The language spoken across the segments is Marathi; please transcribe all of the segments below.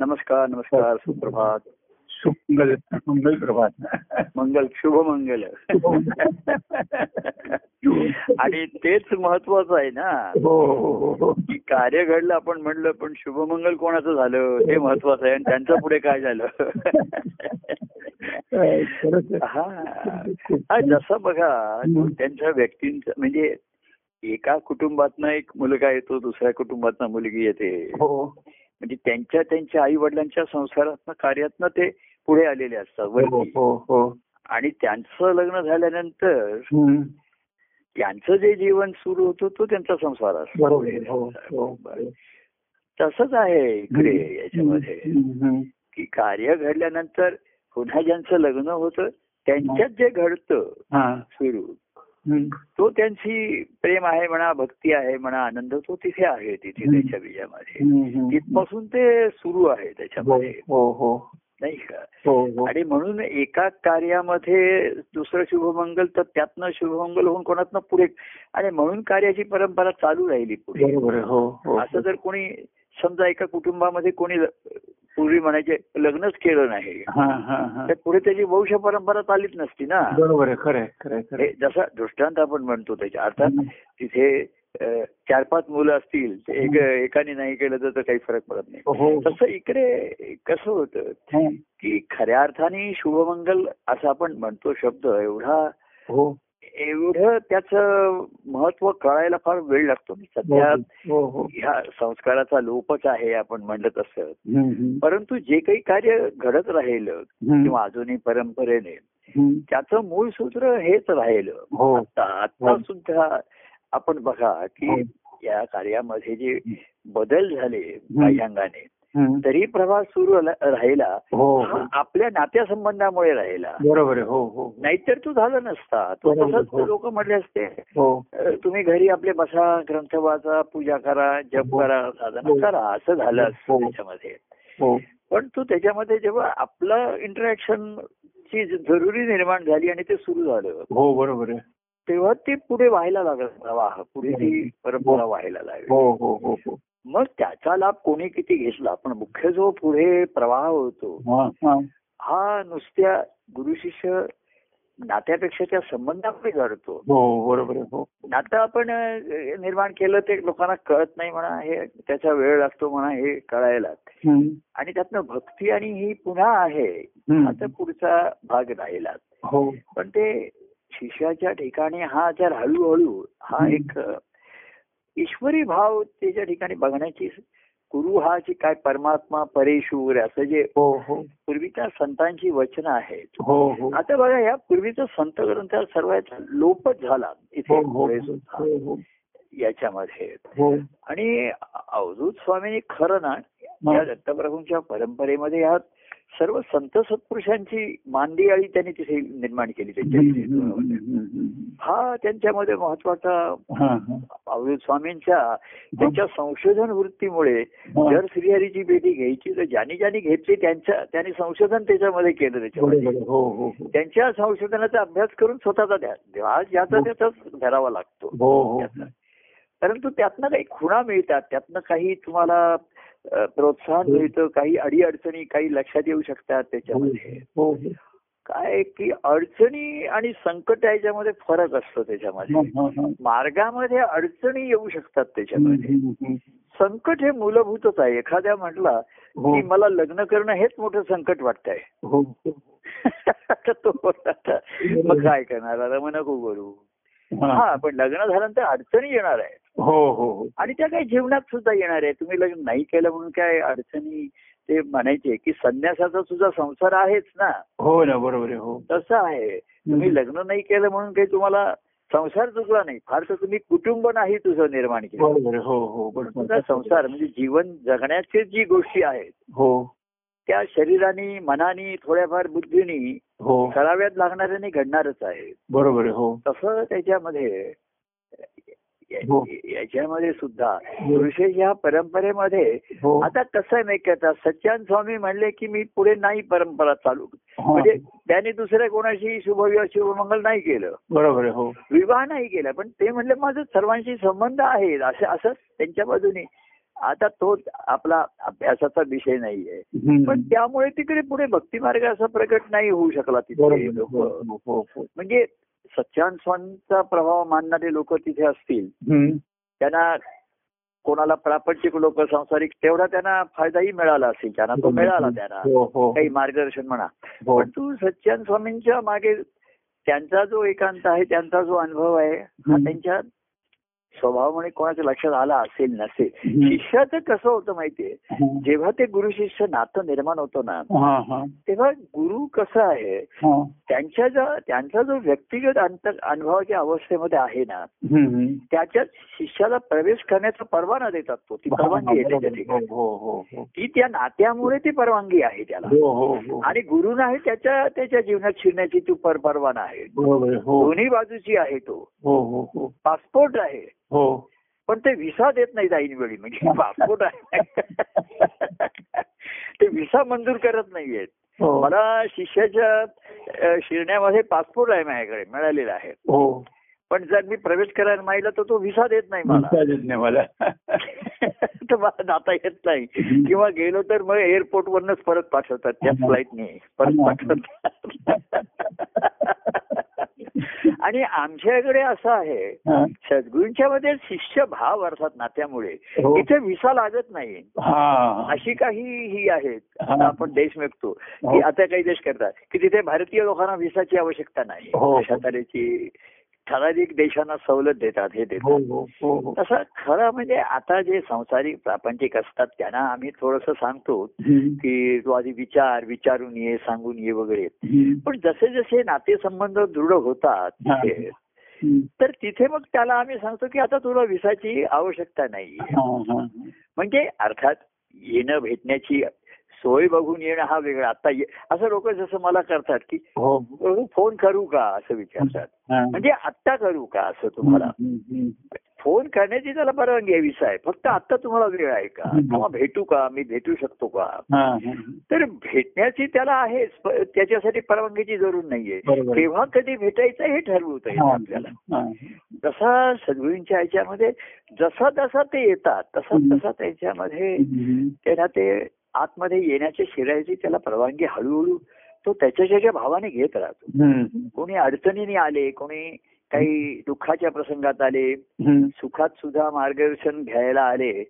नमस्कार नमस्कार सुप्रभात. सुमंगल मंगल प्रभात. मंगल शुभ मंगल आणि तेच महत्वाचं आहे ना. हो हो हो हो. की कार्य घडलं आपण म्हणलं पण शुभमंगल कोणाचं झालं? ते महत्वाचं आहे. आणि त्यांचं पुढे काय झालं. हा. हा, जसं बघा त्यांच्या व्यक्तींचं म्हणजे एका कुटुंबातनं एक मुलगा येतो दुसऱ्या कुटुंबातनं मुलगी येते. हो. म्हणजे त्यांच्या त्यांच्या आई वडिलांच्या संस्कारातनं कार्यातनं ते पुढे आलेले असतात हो हो हो आणि त्यांचं लग्न झाल्यानंतर. त्यांचं जे जीवन सुरू होतं तो त्यांचा संसार असतो तसंच आहे इकडे याच्यामध्ये. की कार्य घडल्यानंतर पुन्हा ज्यांचं लग्न होतं त्यांच्यात जे घडतं सुरू. तो त्यांची प्रेम आहे म्हणा भक्ती आहे म्हणा आनंद तो तिथे आहे तिथे. त्याच्या बीजामध्ये हम्म. तिथपासून ते सुरू आहे हो त्याच्यामध्ये. हो हो नाही का? हो हो. आणि म्हणून एका कार्यामध्ये दुसरं शुभमंगल तर त्यातनं शुभमंगल होऊन कोणातनं पुढे आणि म्हणून कार्याची परंपरा चालू राहिली पुढे. हो हो. असं जर कोणी समजा एका कुटुंबामध्ये कोणी पूर्वी म्हणायचे लग्नच केलं नाही. हा हा हा. तर पुढे त्याची वंश परंपरा चालीच नसती ना. बरोबर आहे. जसा दृष्टांत आपण म्हणतो त्याच्या अर्थात तिथे चार पाच मुलं असतील एक एकाने नाही केलं तर काही फरक पडत नाही. हो. तसं इकडे कसं होतं की खऱ्या अर्थाने शुभमंगल असं आपण म्हणतो शब्द एवढा हो. एवढं त्याचं महत्त्व कळायला फार वेळ लागतो सध्या हो हो ह्या संस्काराचा लोपच आहे आपण हम्म, हम्म. परंतु जे काही कार्य घडत राहिलं. किंवा अजूनही परंपरेने. त्याचं मूळ सूत्र हेच राहिलं हो आता आता हो. सुद्धा आपण बघा हो. की या कार्यामध्ये जे बदल झाले काही अंगाने हम्म. तरी प्रवास सुरू राहिला. हो हा. आपल्या नात्यासंबंधामुळे राहिला. बरोबर हो हो. नाहीतर तो झाला नसता. तो तसंच हो. लोक म्हटले असते. हो. तुम्ही घरी आपले बसा ग्रंथ वाचा पूजा करा जप. करा साधना. करा असं झालं असतं. त्याच्यामध्ये. पण तो त्याच्यामध्ये जेव्हा आपलं इंटरॅक्शन ची जरुरी निर्माण झाली आणि ते सुरू झालं. हो बरोबर आहे. तेव्हा ते पुढे व्हायला लागलं. प्रवाह पुढे ती परंपरा व्हायला लागली. हो हो हो हो. मग त्याचा लाभ कोणी किती घेतला? पण मुख्य जो पुढे प्रवाह होतो हा, नुसत्या गुरु शिष्य नात्यापेक्षा त्या संबंधाकडे घडतो. हो बरोबर हो. नातं आपण निर्माण केलं ते लोकांना कळत नाही म्हणा हे त्याचा वेळ लागतो म्हणा हे कळायला. आणि त्यातनं भक्ती आणि ही पुन्हा आहे. आता पुढचा भाग राहिला. हो. पण ते शिष्याच्या ठिकाणी हा जर हळूहळू हा. एक ईश्वरी भाव त्याच्या ठिकाणी बघण्याची गुरु हा जी काय परमात्मा परेशूर असं जे हो हो. पूर्वीच्या संतांची वचनं आहेत. हो हो. आता बघा या पूर्वीचा संत ग्रंथ सर्वात लोपच झाला इथे हो हो सुद्धा हो याच्यामध्ये. आणि अवधूत स्वामींनी खरं ना. या दत्तप्रभूंच्या परंपरेमध्ये या सर्व संत सत्पुरुषांची मांदियाळी त्यांनी तिथे निर्माण केली त्यांच्या. हा त्यांच्यामध्ये महत्त्वाचा. अवधूत स्वामींच्या त्यांच्या संशोधन वृत्तीमुळे. जर श्रीहरीची भेटी घ्यायची तर ज्यांनी ज्यांनी घेतली त्यांच्या त्यांनी संशोधन त्याच्यामध्ये केलं त्याच्यामध्ये. हो हो हो त्यांच्या संशोधनाचा अभ्यास करून स्वतःचा द्या आज ज्याचा त्याचाच धरावा लागतो. परंतु त्यातनं काही खुणा मिळतात त्यातनं काही तुम्हाला प्रोत्साहन हो. मिळतं काही अडीअडचणी काही लक्षात येऊ शकतात त्याच्यामध्ये. हो हो काय की अडचणी आणि संकट याच्यामध्ये फरक असतो त्याच्यामध्ये. मार्गामध्ये अडचणी येऊ शकतात त्याच्यामध्ये. संकट हे मूलभूतच आहे. एखाद्या म्हटला की मला लग्न करणं हेच मोठं संकट वाटतंय. तो मग काय करणार? आता मग नको करू. हा. पण लग्न झाल्यानंतर अडचणी येणार आहे हो हो हो. आणि त्या काही जीवनात सुद्धा येणार आहे. तुम्ही लग्न नाही केलं म्हणून काय अडचणी ते म्हणायचे की संन्यासाचा सुद्धा संसार आहेच ना. हो ना बरोबर आहे हो. तसं आहे. तुम्ही लग्न नाही केलं म्हणून काही तुम्हाला संसार चुकला नाही. फार तर तुम्ही कुटुंब नाही तुझं निर्माण केलं. हो हो बरोबर. संसार म्हणजे जीवन जगण्याचे जी गोष्टी आहेत. हो. त्या शरीराने मनाने थोड्याफार बुद्धीने हो. कराव्यात लागणाऱ्याने घडणारच आहे. बरोबर हो. तसं त्याच्यामध्ये हो. याच्यामध्ये सुद्धा. पुरुषेश या परंपरेमध्ये हो. आता कसं आहे नाही का? सच्चान स्वामी म्हणले की मी पुढे नाही परंपरा चालू हा. म्हणजे त्यांनी दुसऱ्या कोणाशी शुभविवाह शुभमंगल नाही केलं. बरोबर हो. विवाह नाही केला. पण ते म्हणले माझं सर्वांशी संबंध आहे. असं असं त्यांच्या बाजूने. आता तो आपला अभ्यासाचा विषय नाहीये. पण त्यामुळे तिकडे पुढे भक्ती मार्ग असा प्रकट नाही होऊ शकला तिथे हो, हो, हो, हो. म्हणजे सच्चान स्वामींचा प्रभाव मानणारे लोक तिथे असतील. त्यांना कोणाला प्रापंचिक लोक संसारिक तेवढा त्यांना फायदाही मिळाला असेल त्यांना तो मिळाला. त्यांना. हो हो. काही मार्गदर्शन म्हणा. हो. पण तू सच्चान स्वामींच्या मागे त्यांचा जो एकांत आहे त्यांचा जो अनुभव आहे हा. त्यांच्या स्वभावामुळे कोणाच्या लक्षात आला असेल नसेल. शिष्याचं कसं होतं माहितीये. जेव्हा ते गुरु शिष्य नातं निर्माण होतं ना तेव्हा गुरु कसं आहे? हा. त्यांच्या जो त्यांचा जो व्यक्तिगत अंत अनुभवाच्या अवस्थेमध्ये आहे ना. त्याच्यात शिष्याला प्रवेश करण्याचा परवाना देतात तो. ती परवानगी आहे त्याच्या ठिकाणी हो हो हो ती त्या नात्यामुळे ती परवानगी आहे त्याला. हो हो हो. आणि गुरुनाही त्याच्या त्याच्या जीवनात शिरण्याची ती पर परवाना आहे आहे. दोन्ही बाजूची आहे तो. पासपोर्ट आहे. हो. पण ते व्हिसा देत नाही ऐन वेळी म्हणजे पासपोर्ट आहे ते व्हिसा मंजूर करत नाहीयेत. हो. मला शिष्याच्या शिरण्यामध्ये पासपोर्ट आहे माझ्याकडे मिळालेला आहे. हो. पण जर मी प्रवेश करायला माहिला तर तो व्हिसा देत नाही मला. चालेल नाही मला. तर मला जाता येत नाही. किंवा गेलो तर मग एअरपोर्ट वरनच परत पाठवतात. त्याच फ्लाईटने परत पाठवतात. आणि आमच्याकडे असं आहे. सद्गुरूंच्या मध्ये शिष्य भाव अर्थात नात्यामुळे हो. इथे व्हिसा लागत नाही हा अशी काही ही आहेत आपण देश विकतो हो. की आता काही देश करतात की तिथे भारतीय लोकांना व्हिसाची आवश्यकता नाही हो. अशा तऱ्हेची ठराविक देशांना सवलत देतात हे देतात हो हो हो. तसं खरं म्हणजे आता जे संसारिक प्रापंचिक असतात त्यांना आम्ही थोडस सांगतो. की तू आधी विचार विचारून ये सांगून ये वगैरे. पण जसे जसे नातेसंबंध दृढ होतात. तर तिथे मग त्याला आम्ही सांगतो की आता तुला विसाची आवश्यकता नाही. म्हणजे अर्थात येणं भेटण्याची सोय बघून येणं हा वेगळा आता ये- असं लोक जसं मला करतात की हो "प्रभू, फोन करू का असं विचारतात. म्हणजे आत्ता करू का असं तुम्हाला. फोन करण्याची त्याला परवानगी आहे आहे फक्त आता तुम्हाला वेळ आहे का. किंवा भेटू का मी भेटू शकतो का. तर भेटण्याची त्याला आहेच त्याच्यासाठी परवानगीची जरूर नाहीये. केव्हा कधी भेटायचं हे ठरवता हा, आपल्याला. तसा सद्गुरूंच्या ह्याच्यामध्ये जसा जसा ते येतात तसा. तसा त्याच्यामध्ये. त्यांना ते आतमध्ये येण्याची शिरायची त्याला परवानगी हळूहळू तो त्याच्या भावाने घेत राहतो. कोणी अडचणीने आले कोणी काही दुःखाच्या प्रसंगात आले. सुखात सुद्धा मार्गदर्शन घ्यायला आले.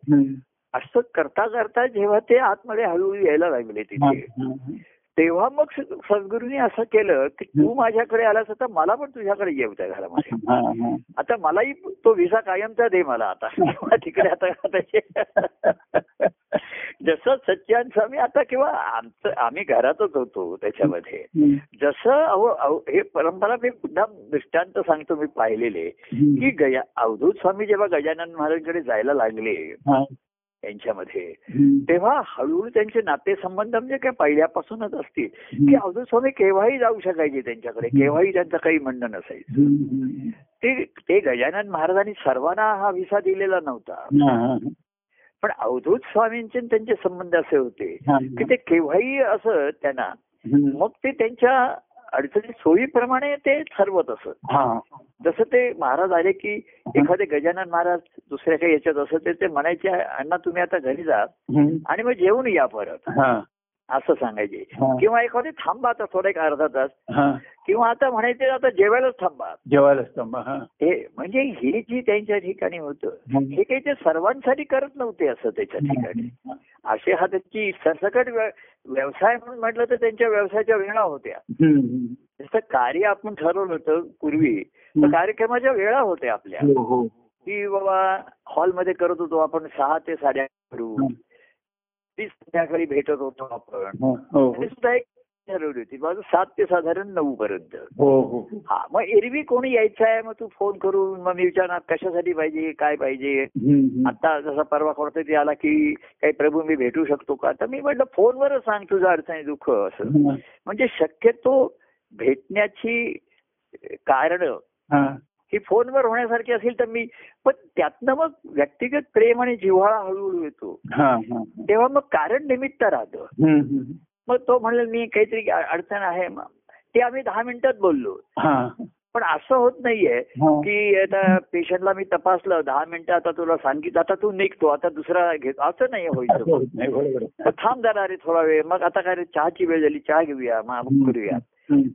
असं करता करता जेव्हा ते आतमध्ये हळूहळू यायला लागले तिथे. तेव्हा मग सद्गुरूंनी असं केलं की तू माझ्याकडे आलास आता मला पण तुझ्याकडे येऊ त्या घरामध्ये. आता मलाही तो व्हिसा कायमचा दे मला आता. तिकडे आता जसं सच्चान स्वामी आता किंवा आमचं आम्ही घरातच होतो त्याच्यामध्ये. जसं हे परंपरा मी पुन्हा दृष्टांत सांगतो मी पाहिलेले की गया अवधूत स्वामी जेव्हा गजानन महाराजांकडे जायला लागले यांच्यामध्ये हम्म. तेव्हा हळूहळू त्यांचे नातेसंबंध म्हणजे काय पहिल्यापासूनच असतील की. अवधूत स्वामी केव्हाही जाऊ शकायचे त्यांच्याकडे केव्हाही त्यांचं काही म्हणणं नसायचं. ते ते गजानन महाराजांनी सर्वांना हा विसा दिलेला नव्हता. पण अवधूत स्वामींचे त्यांचे संबंध असे होते. की ते केव्हाही असं त्यांना. मग ते त्यांच्या अडचणी सोयीप्रमाणे ते ठरवत असत हा. जसं ते महाराज आले की एखादे गजानन महाराज दुसऱ्या काही याच्यात असं ते म्हणायचे अण्णा तुम्ही आता घरी जा. आणि मग जेवून या परत हा. असं सांगायचे. किंवा एखादे थांबा आता थोडा एक अर्धा तास. किंवा आता म्हणायचे आता जेवायलाच थांबा जेवायला स्तंभ हा म्हणजे हे जी त्यांच्या ठिकाणी होतं. हे काही ते सर्वांसाठी करत नव्हते असं त्याच्या ठिकाणी असे हा त्यांची सरसकट व्य- व्यवसाय म्हणून म्हटलं तर त्यांच्या व्यवसायाच्या वेळा होत्या. जसं कार्य आपण ठरवलं होतं पूर्वी तर. कार्यक्रमाच्या वेळा होत्या आपल्या हो हो की बाबा हॉलमध्ये करत होतो आपण सहा ते साडे करू. ती संध्याकाळी भेटत होतो आपण. हो हो. सुद्धा एक ठरवली होती. माझं सात ते साधारण नऊ पर्यंत. हो हो. मग एरवी कोणी यायचं आहे मग तू फोन करून मग मी विचारणार कशासाठी पाहिजे काय पाहिजे. आता जसा परवा कोणतरी आला की काही प्रभू मी भेटू शकतो का? तर मी म्हटलं फोनवरच सांग तुझं अडचणी दुःख असं. म्हणजे शक्यतो भेटण्याची कारण हा. फोनवर होण्यासारखी असेल तर मी पण त्यातनं मग व्यक्तिगत प्रेम आणि जिव्हाळा हळूहळू येतो हा, हा. तेव्हा मग कारण निमित्त राहतं. मग तो म्हणलं मी काहीतरी अडचण आहे मग ते आम्ही दहा मिनिटात बोललो हा. पण असं होत नाहीये. की आता पेशंटला मी तपासलं दहा मिनिटं आता तुला सांगितलं आता तू निघतो आता दुसरा घेतो असं नाही. मग थांब जरा रे थोडा वेळ मग आता काय चहाची वेळ झाली चहा घेऊया मग करूया.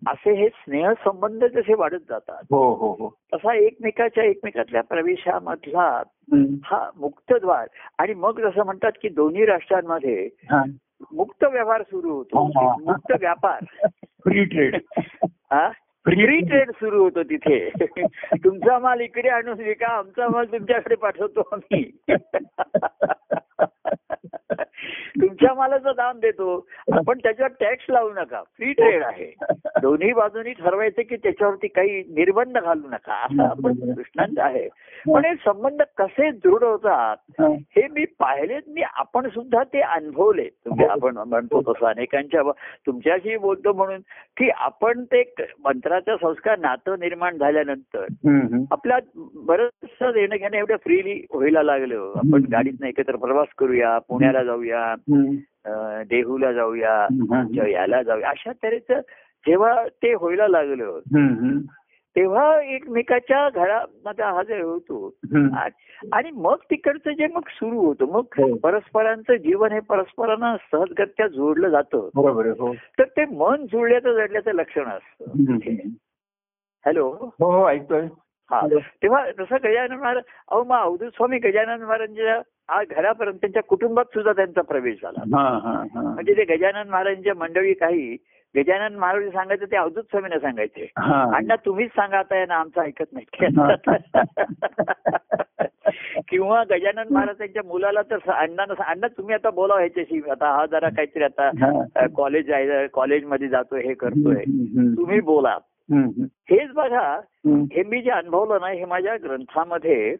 असे हे स्नेह संबंध जसे वाढत जातात हो हो हो. तसा एकमेकाच्या एकमेकातल्या प्रवेशामधला. हा मुक्तद्वार. आणि मग जसं म्हणतात की दोन्ही राष्ट्रांमध्ये हा. मुक्त व्यवहार सुरू होतो. हा. मुक्त व्यापार. फ्री ट्रेड हा? फ्री ट्रेड सुरू होतो तिथे. तुमचा माल इकडे आणून विका आमचा माल तुमच्याकडे पाठवतो आम्ही. तुमच्या मालाचं दाम देतो. आपण त्याच्यावर टॅक्स लावू नका. फ्री ट्रेड आहे. दोन्ही बाजूनी ठरवायचं की त्याच्यावरती काही निर्बंध घालू नका. असं आपण दृष्टांत आहे. पण हे संबंध कसे दृढ होतात हा. हे मी पाहिलेत मी आपण सुद्धा ते अनुभवले. तुम्ही आपण म्हणतो तसं अनेकांच्या तुमच्याशी बोलतो म्हणून की आपण ते मंत्राचा संस्कार नातं निर्माण झाल्यानंतर. आपल्या बरंचसं देणं घेणं एवढं फ्रीली व्हायला लागलं. आपण. गाडीतनं एकत्र प्रवास करूया पुण्याला जाऊया देहूला जाऊया याला जाऊया अशा तऱ्हेचं जेव्हा ते व्हायला लागलं. तेव्हा एकमेकाच्या घरामध्ये हा जे होतो आणि मग तिकडचं जे मग सुरू होतं मग हो. परस्परांचं जीवन हे परस्परांना सहजगत्या जोडलं जातं. हो. तर ते मन जुळल्याचं जडल्याचं लक्षण असतं. हॅलो? हो हो ऐकतोय. हा. तेव्हा जसं गजानन महाराज अहो मग अवधूत स्वामी गजानन महाराजांच्या आ- घरापर्यंत त्यांच्या कुटुंबात सुद्धा त्यांचा प्रवेश झाला. म्हणजे ते गजानन महाराजांच्या मंडळी काही गजानन महाराज सांगायचं ते अवधूत स्वामींना सांगायचे हा अण्णा तुम्हीच सांगा आता ना आमचं ऐकत नाही किंवा गजानन महाराज त्यांच्या मुलाला तर अण्णांना अण्णा तुम्ही आता बोलाव ह्याच्याशी आता हा जरा काहीतरी आता. कॉलेज आहे कॉलेजमध्ये जातोय हे करतोय. तुम्ही बोला. हेच बघा. हे मी जे अनुभवलं ना हे माझ्या ग्रंथामध्ये.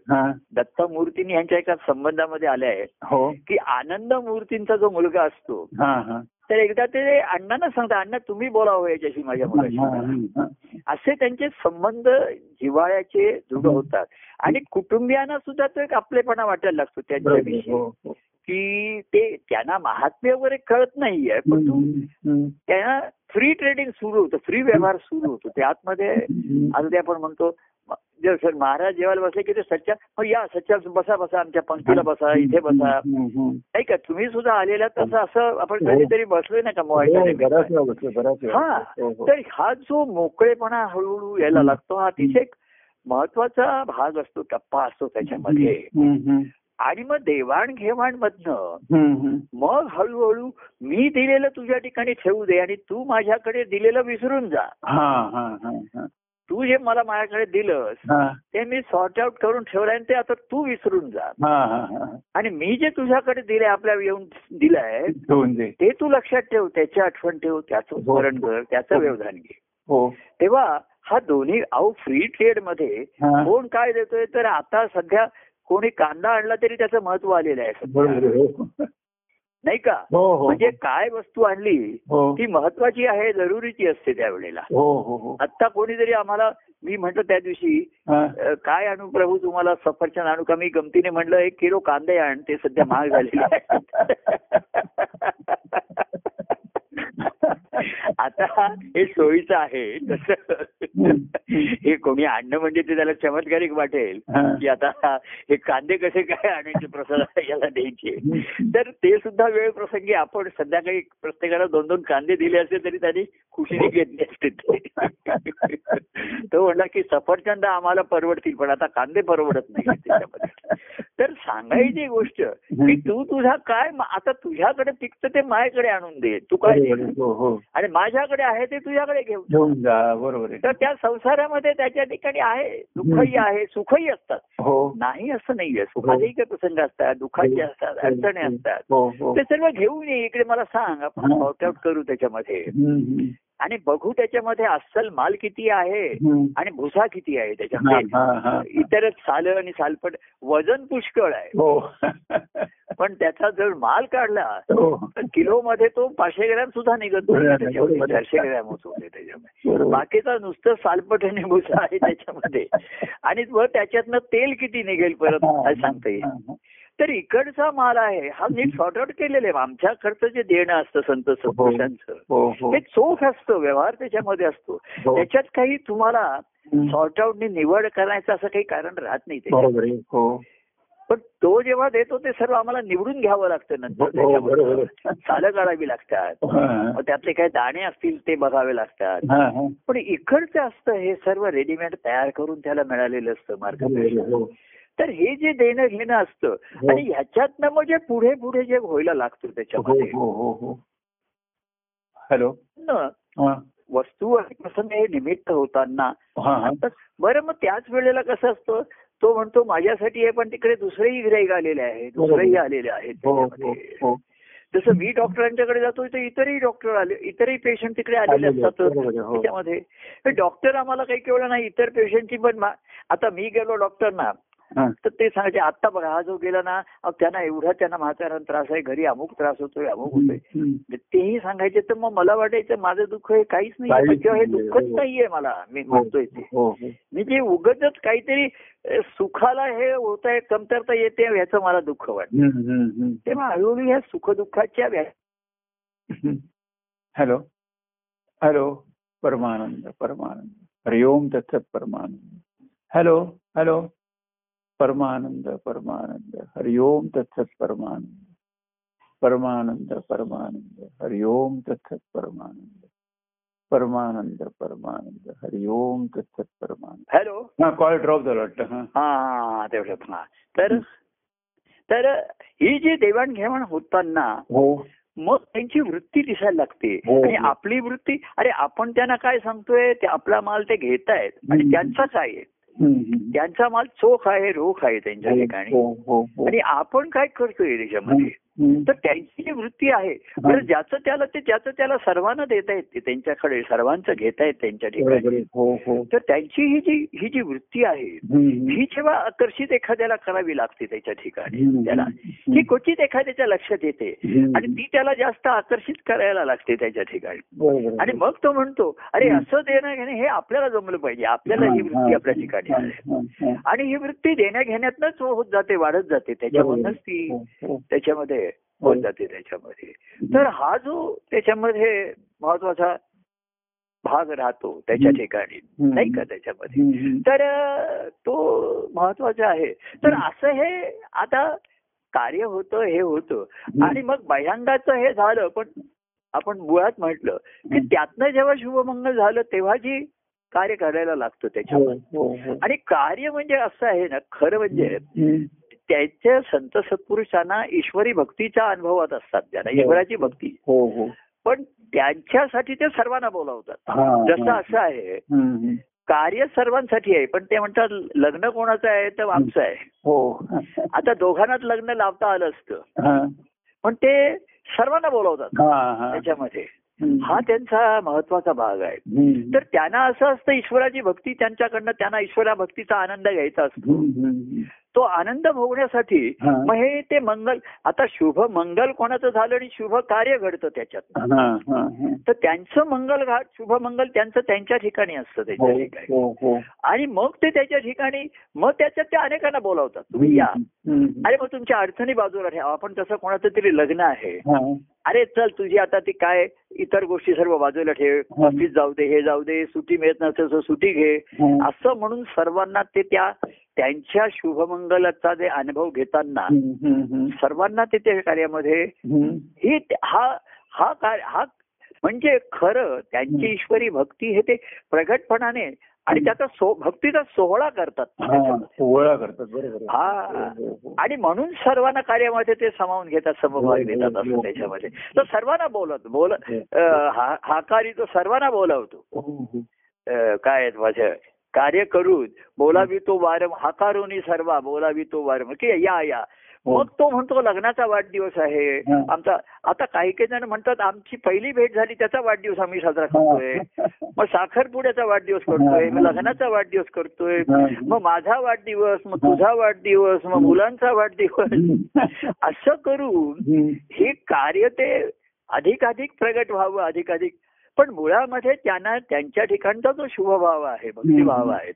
दत्तमूर्तींनी यांच्या एका संबंधामध्ये आले आहे हो की आनंद मूर्तींचा जो मुलगा असतो तर एकदा ते अण्णांना सांगता अण्णा तुम्ही बोलावं याच्याशी माझ्या मुलाशी. असे त्यांचे संबंध जिव्हाळ्याचे दृढ होतात आणि कुटुंबियांना सुद्धा तो एक आपलेपणा वाटायला लागतो त्यांच्याविषयी हो, हो. की ते त्यांना महात्म्य वगैरे कळत नाहीये पण. त्यांना फ्री ट्रेडिंग सुरू होतं फ्री व्यवहार सुरू होतो. ते आतमध्ये ते आपण म्हणतो सर महाराज जेवायला बसले की ते सच्चा मग या सच्चा बसा बसा आमच्या पंक्तीला बसा इथे बसा. नाही का तुम्ही सुद्धा आलेला तसं असं आपण कधीतरी बसलोय ना का हो, वेळा. हा. हो, हो. तर हा जो मोकळेपणा हळूहळू यायला लागतो हा अतिशय महत्त्वाचा भाग असतो टप्पा असतो त्याच्यामध्ये. आणि मग देवाणघेवाण मधनं. मग हळूहळू मी दिलेलं तुझ्या ठिकाणी ठेवू दे आणि तू माझ्याकडे दिलेलं विसरून जा हा हा हा हा. तू जे मला माझ्याकडे दिलंस हा ते मी सॉर्ट आउट करून ठेवलंय आणि ते आता तू विसरून जा हा हा हा आणि मी जे तुझ्याकडे दिले आपल्या येऊन दिलंय ते तू लक्षात ठेव त्याची आठवण ठेव त्याचं हो. स्मरण कर त्याचं व्यवधान घे हो तेव्हा हा दोन्ही अहो फ्री ट्रेडमध्ये हा. कोण काय देतोय तर आता सध्या कोणी कांदा आणला तरी त्याचं महत्त्व आलेलं आहे. हो. नाही का? हो हो म्हणजे काय वस्तू आणली ती महत्वाची आहे जरुरीची असते त्यावेळेला. आता कोणीतरी आम्हाला मी म्हंटल त्या दिवशी काय आणू प्रभू तुम्हाला सफरचंद आणू का? मी गमतीने म्हटलं एक किलो कांदे आण ते सध्या महाग झालेले आहेत. आता हे सोयीचं आहे. तसं हे कोणी आणणं म्हणजे ते त्याला चमत्कारिक वाटेल. की आता हे कांदे कसे काय आणायचे प्रसाद याला द्यायचे तर ते सुद्धा वेळ प्रसंगी आपण संध्याकाळी प्रत्येकाला दोन दोन कांदे दिले असते तरी त्यांनी खुशीने घेतले असते ते. तो म्हणला की सफरचंद आम्हाला परवडतील पण आता कांदे परवडत नाही त्याच्यामध्ये तर सांगायची गोष्ट की तू तुझा काय आता तुझ्याकडे पिकतं ते माझ्याकडे आणून दे. तू काय? हो हो. आणि माझ्याकडे आहे ते तुझ्याकडे घेऊन जा. बरोबर तर त्या संसारामध्ये त्याच्या ठिकाणी आहे दुःखही आहे सुखही असतात. हो. नाही असं नाहीये. सुखाचेही काही प्रसंग असतात दुःखाचे असतात अडचणी असतात. ते सर्व घेऊन ये इकडे मला सांग. आपण हा. सॉर्ट आउट करू त्याच्यामध्ये. आणि बघू त्याच्यामध्ये अस्सल माल किती आहे. आणि भुसा किती आहे त्याच्यामध्ये. इतरच साल आणि सालपट वजन पुष्कळ आहे. हो. पण त्याचा जर माल काढला हो. तर किलो मध्ये तो पाचशे ग्रॅम सुद्धा निघत नाही त्याच्यामध्ये. चारशे ग्रॅम होते त्याच्यामध्ये. बरोबर. बाकीचा नुसतं सालपट आणि भुसा आहे त्याच्यामध्ये. आणि वर त्याच्यातनं तेल किती निघेल परत? काय सांगता येईल? तर इकडचा माल आहे. हा नीट सॉर्ट आउट केलेलं आहे. आमच्याकडचं जे देणं असतं संत हो हो. ते चोख असतं. व्यवहार त्याच्यामध्ये असतो. हो. त्याच्यात काही तुम्हाला. सॉर्ट आउट निवड करायचं असं काही कारण राहत नाही ते हो. पण तो जेव्हा देतो ते सर्व आम्हाला निवडून घ्यावं लागतं नंतर हो. सालं काढावी लागतात. हा, मग त्यातले काही दाणे असतील ते बघावे लागतात. हा, हा. पण इकडचं असतं हे सर्व रेडीमेड तयार करून त्याला मिळालेलं असतं हो, तर हे जे देणं घेणं असतं हो. आणि ह्याच्यातनं मग जे पुढे पुढे जे व्हायला लागतं त्याच्यामध्ये. हो हो हॅलो. न. हा. वस्तू आणि प्रसंग हे निमित्त होताना. बरं मग त्याच वेळेला कसं असतं? तो म्हणतो माझ्यासाठी आहे पण तिकडे दुसरेही गिराईक आलेले आहे दुसरेही आलेले आहेत हो हो. हो. जसं मी डॉक्टरांच्याकडे जातो तर इतरही डॉक्टर आले इतरही पेशंट तिकडे आलेले असतात. त्याच्यामध्ये. डॉक्टर आम्हाला काही केवळ नाही इतर पेशंटची पण आता मी गेलो डॉक्टरना. तर ते सांगायचे आता बघा हा जो गेला ना त्यांना एवढा त्यांना म्हाताऱ्यांना त्रास आहे घरी अमुक त्रास होतोय अमुक होतोय. तेही सांगायचे तर मग मला वाटायचं माझं दुःख हे काहीच नाही किंवा हे दुःखच हो. नाहीये मला मी हो म्हणतोय ते. हो हो. मी जे उगतच काहीतरी सुखाला हे होत आहे कमतरता येते ह्याचं मला दुःख वाटतं. तेव्हा हळूहळू ह्या सुखदुःखाच्या व्या- हॅलो. हॅलो. परमानंद परमानंद. हरिओम तत्सत परमानंद. हॅलो. हॅलो. परमानंद परमानंद हरिओम तत्सत परमानंद। परमानंद परमानंद हरिओम तत्सत परमानंद। परमानंद परमानंद हरिओम तत्सत परमानंद। हॅलो? हा कॉल ड्रॉप झाला वाटतं हा. हा हा तेवढं हा. तर तर ही जी देवाणघेवाण होताना हो. मग त्यांची वृत्ती दिसायला लागते. हो. आणि आपली वृत्ती अरे आपण त्यांना काय सांगतोय ते आपला माल ते घेतायत. आणि हम्म. त्यांचाच आहे. त्यांचा माल चोख आहे रोख आहे त्यांच्या ठिकाणी हो हो हो आणि आपण काय करतोय त्याच्यामध्ये. तर त्यांची जी वृत्ती आहे बरं ज्याचं त्याला ते ज्याचं त्याला सर्वांना देता येत ते त्यांच्याकडे सर्वांचं घेता येत त्यांच्या ठिकाणी. हो हो तर त्यांची ही जी ही जी वृत्ती आहे. ही जेव्हा आकर्षित एखाद्याला करावी लागते त्याच्या ठिकाणी. त्याला. ही क्वचित एखाद्याच्या लक्षात येते. आणि ती त्याला जास्त आकर्षित करायला लागते त्याच्या ठिकाणी. आणि मग तो म्हणतो अरे. असं देणं घेणं हे आपल्याला जमलं पाहिजे आपल्याला ही वृत्ती आपल्या ठिकाणी आहे. आणि ही वृत्ती देण्या घेण्यातनच होत जाते वाढत जाते त्याच्यामधूनच ती हो. त्याच्यामध्ये होत जाते त्याच्यामध्ये तर हा जो त्याच्यामध्ये महत्त्वाचा भाग राहतो त्याच्या. ठिकाणी. नाही का त्याच्यामध्ये. तर तो महत्त्वाचा आहे तर असं हे आता कार्य होतं हे होतं आणि मग भयांगाचं हे झालं पण आपण मुळात म्हटलं की. त्यातनं जेव्हा शुभमंगल झालं तेव्हा जी कार्य करायला लागतं हो, त्याच्यामध्ये हो, हो. आणि कार्य म्हणजे असं आहे ना खरं म्हणजे. त्याच्या संत सत्पुरुषांना ईश्वरी भक्तीच्या अनुभवात असतात त्यांना हो. ईश्वराची भक्ती हो हो पण त्यांच्यासाठी ते सर्वांना बोलावतात जसं. असं आहे. कार्य सर्वांसाठी आहे पण ते म्हणतात लग्न कोणाचं आहे तर आमचं आहे हो आता दोघांनाच लग्न लावता आलं असतं हा. पण ते सर्वांना बोलावतात हा, हा. त्याच्यामध्ये. हा त्यांचा महत्त्वाचा भाग आहे. तर त्यांना असं असतं ईश्वराची भक्ती त्यांच्याकडनं त्यांना ईश्वरा भक्तीचा आनंद घ्यायचा असतो. तो आनंद भोगण्यासाठी हा. मग हे ते मंगल आता शुभ मंगल कोणाचं झालं आणि शुभ कार्य घडतं त्याच्यात हा, हा, हा. तर त्यांचं मंगल घाट शुभ मंगल त्यांचं त्यांच्या ठिकाणी असतं हो, त्यांच्या ठिकाणी हो, हो. आणि मग ते त्याच्या ठिकाणी मग त्याच्यात ते अनेकांना बोलावतात तुम्ही या. अरे मग तुमच्या अडचणी बाजूला ठेवा आपण तसं कोणाचं तरी लग्न आहे हा. अरे चल तुझी आता ती काय इतर गोष्टी सर्व बाजूला ठेव हं. ऑफिस जाऊ दे हे जाऊ दे सुट्टी मिळत नसेल तर सुट्टी घे हा. असं म्हणून सर्वांना ते त्या त्यांच्या शुभमंगलाचा जे अनुभव घेताना. सर्वांना ते त्या कार्यामध्ये. ही हा हा कार्य हा म्हणजे खरं त्यांची. ईश्वरी भक्ती हे ते प्रगटपणाने आणि. त्याचा सो भक्तीचा सोहळा करतात. सोहळा करतात बरोबर. हा. हो, हो, हो. आणि म्हणून सर्वांना कार्यामध्ये ते सामावून घेतात समभाग हो, असं. त्याच्यामध्ये तर सर्वांना बोलत बोल हो. हा हा कार्य तो सर्वांना बोलावतो काय आहे माझं कार्य करून बोलावी तो वारम हाकारोनी सर्वा बोलावी तो वारम की या या. हो. मग तो म्हणतो लग्नाचा वाढदिवस आहे. आमचा आता काही काही जण म्हणतात आमची पहिली भेट झाली त्याचा वाढदिवस आम्ही साजरा. करतोय. मग साखरपुड्याचा वाढदिवस करतोय मग लग्नाचा वाढदिवस करतोय. मग माझा वाढदिवस मग तुझा वाढदिवस मग मुलांचा वाढदिवस. असं करून. हे कार्य ते अधिकाधिक प्रगट व्हावं अधिकाधिक पण मुळामध्ये त्यांना त्यांच्या ठिकाणचा जो शुभभाव आहे भक्तिभाव आहे.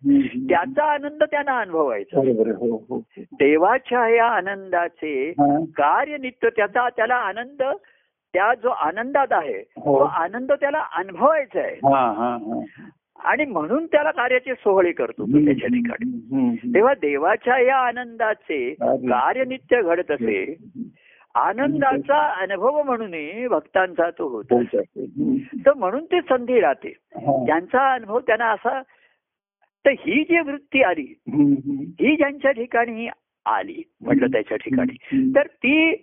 त्याचा आनंद त्यांना अनुभवायचा. हो हो हो. देवाच्या या आनंदाचे. कार्य नित्य त्याचा त्याला आनंद त्या जो आनंदात आहे. तो आनंद त्याला अनुभवायचा आहे. आणि म्हणून त्याला कार्याचे सोहळे करतो तो त्याच्या ठिकाणी. तेव्हा देवाच्या या आनंदाचे. कार्य नित्य घडत असे आनंदाचा अनुभव म्हणून भक्तांचा तो होतो. तर म्हणून ते संधी राहते. त्यांचा अनुभव त्यांना असा तर ही जी वृत्ती आली. ही ज्यांच्या ठिकाणी आली म्हटलं त्याच्या ठिकाणी. तर ती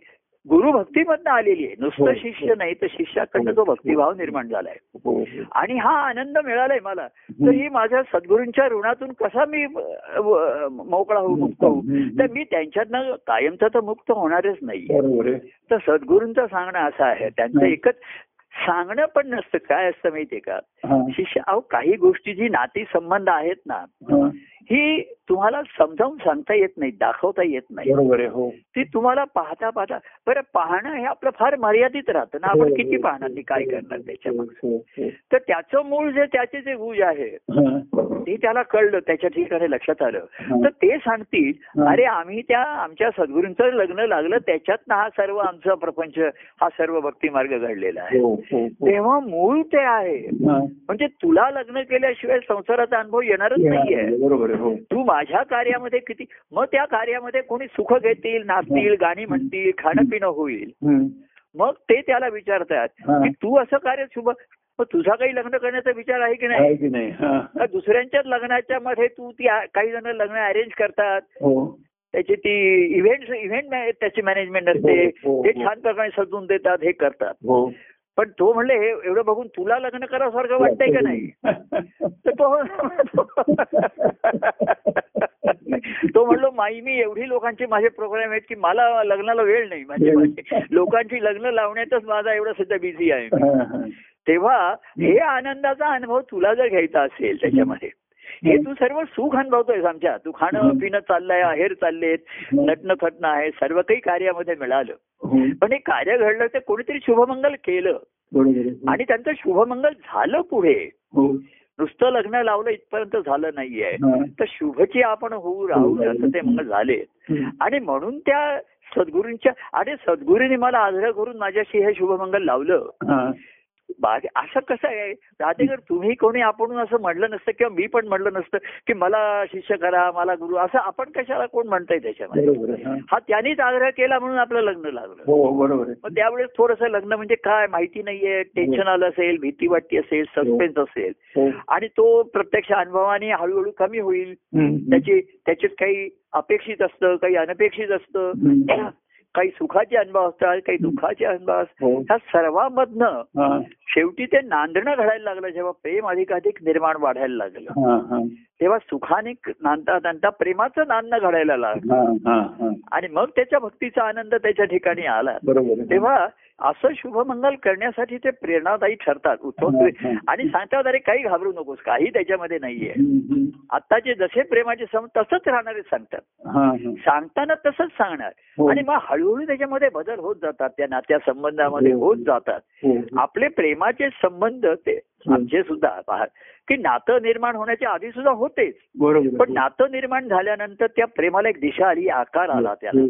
गुरुभक्तीमधनं आलेली आहे. हो, नुसतं हो. शिष्य नाही तर शिष्याकडनं जो भक्तिभाव निर्माण झालाय. हो, हो. आणि हा आनंद मिळालाय मला. तर ही माझ्या सद्गुरूंच्या ऋणातून कसा मी मोकळा होऊ मुक्त होऊ. तर मी त्यांच्यातनं कायमचा तर मुक्त होणारच नाही तर सद्गुरूंचं सांगणं असं आहे. त्यांचं हं. एकच सांगणं पण नसतं. काय असतं माहितीये का? हा. शिष्य अहो काही गोष्टी जी नाती संबंध आहेत ना. हा. ही तुम्हाला समजावून सांगता येत नाही दाखवता येत नाही हो ती तुम्हाला पाहता पाहता बरं पाहणं हे आपलं फार मर्यादित राहतं ना आपण किती पाहणार काय करणार त्याच्यामध्ये हो, हो. तर त्याचं मूळ जे त्याचे जे गुज आहे हा. ते त्याला कळलं त्याच्या ठिकाणी लक्षात आलं हा. तर ते सांगतील हा. अरे आम्ही त्या आमच्या सद्गुरूंचं लग्न लागलं त्याच्यातनं हा सर्व आमचा प्रपंच हा सर्व भक्ती मार्ग घडलेला आहे हो, हो, हो. तेव्हा मूळ ते आहे हा. म्हणजे तुला लग्न केल्याशिवाय संसाराचा अनुभव येणारच नाहीये बरोबर आहे हो तू माझ्या कार्यामध्ये किती मग त्या कार्यामध्ये कोणी सुख घेतील नाचतील गाणी म्हणतील खाणं पिणं होईल. मग ते त्याला विचारतात हा. की तू असं कार्य शुभ मग तुझा काही लग्न करण्याचा विचार आहे की नाही? हा. दुसऱ्यांच्याच लग्नाच्या मध्ये तू ती काही जण लग्न अरेंज करतात. हो. त्याची ती इव्हेंट इव्हेंट त्याची मॅनेजमेंट असते. हो, हो, ते हो. छान प्रकारे सजवून देतात हे करतात. हो. पण तो म्हणले हे एवढं बघून तुला लग्न करासारखं वाटतंय का नाही? तर तो तो म्हणलो माई मी एवढी लोकांची माझे प्रोग्राम आहेत की मला लग्नाला वेळ नाही. म्हणजे माझे लोकांची लग्न लावण्यातच माझा एवढं सध्या बिझी आहे. तेव्हा हे आनंदाचा अनुभव तुला जर घ्यायचा असेल त्याच्यामध्ये हे तू सर्व सुख अनुभवतोयस आमच्या. तू खाणं पिणं चाललंय आहेर चाललेत नटणं थटणं आहे सर्व काही कार्यामध्ये मिळालं. हो. पण हे कार्य घडलं ते कोणीतरी शुभमंगल केलं. आणि त्यांचं शुभमंगल झालं पुढे. हो. नुसतं लग्न लावलं इथपर्यंत झालं नाहीये. हा. तर शुभची आपण होऊ राहू असं ते मंगल झाले. आणि म्हणून त्या सद्गुरूंच्या आणि सद्गुरूंनी मला आग्रह करून माझ्याशी हे शुभमंगल लावलं. हा. बाग असं कसं आहे राधेकर तुम्ही कोणी आपण असं म्हणलं नसतं किंवा मी पण म्हणलं नसतं की मला शिष्य करा मला गुरु असं आपण कशाला कोण म्हणताय त्याच्यामध्ये बरोबर. हा. हा त्यांनीच आग्रह केला म्हणून आपलं लग्न लागलं हो बरोबर आहे मग त्यावेळेस थोडंसं लग्न म्हणजे काय माहिती नाहीये टेन्शन आलं असेल भीती वाटती असेल सस्पेन्स असेल हो. आणि तो प्रत्यक्ष अनुभवाने हळूहळू कमी होईल. त्याची त्याच्यात काही अपेक्षित असतं काही अनपेक्षित असतं. काही सुखाचे अनुभव असतात काही दुःखाचे अनुभव असतात हो. ह्या सर्वांमधनं. शेवटी ते नांदणं घडायला लागलं जेव्हा प्रेम अधिकाधिक निर्माण वाढायला लागलं. तेव्हा सुखाने नांदता नांदता प्रेमाचं नांदणं घडायला लागलं. आणि मग त्याच्या भक्तीचा आनंद त्याच्या ठिकाणी आला. तेव्हा असं शुभमंगल करण्यासाठी ते प्रेरणादायी ठरतात उत्तम हा, हा. आणि सांगतात अरे काही घाबरू नकोस काही त्याच्यामध्ये नाहीये. आत्ताचे जसे प्रेमाचे सम तसंच राहणारे सांगतात. सांगताना तसंच सांगणार हो. आणि मग हळूहळू त्याच्यामध्ये बदल होत जातात त्या नात्या संबंधामध्ये. होत जातात. आपले प्रेमाचे संबंध ते आमचे सुद्धा पहा की नातं निर्माण होण्याच्या आधी सुद्धा होतेच बरोबर. पण नातं निर्माण झाल्यानंतर त्या प्रेमाला एक दिशा आली आकार आला त्याला.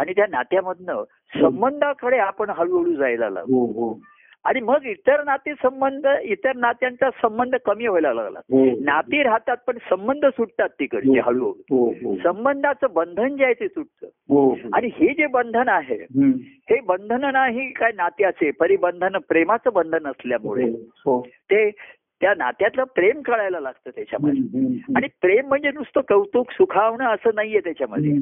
आणि त्या नात्यामधनं संबंधाकडे आपण हळूहळू जायला लागलो हो, हो. आणि मग इतर नाते संबंध इतर नात्यांचा संबंध कमी व्हायला लागला हो. नाती राहतात पण संबंध सुटतात तिकडचे हळूहळू हो, हो. संबंधाचं बंधन जे आहे ते सुटतं हो, हो. आणि हे जे बंधन आहे. हे बंधन नाही काय नात्याचे परिबंधन प्रेमाचं बंधन असल्यामुळे हो. ते त्या नात्यातलं प्रेम कळायला लागतं त्याच्यामध्ये. आणि प्रेम म्हणजे नुसतं कौतुक सुखावणं असं नाहीये त्याच्यामध्ये.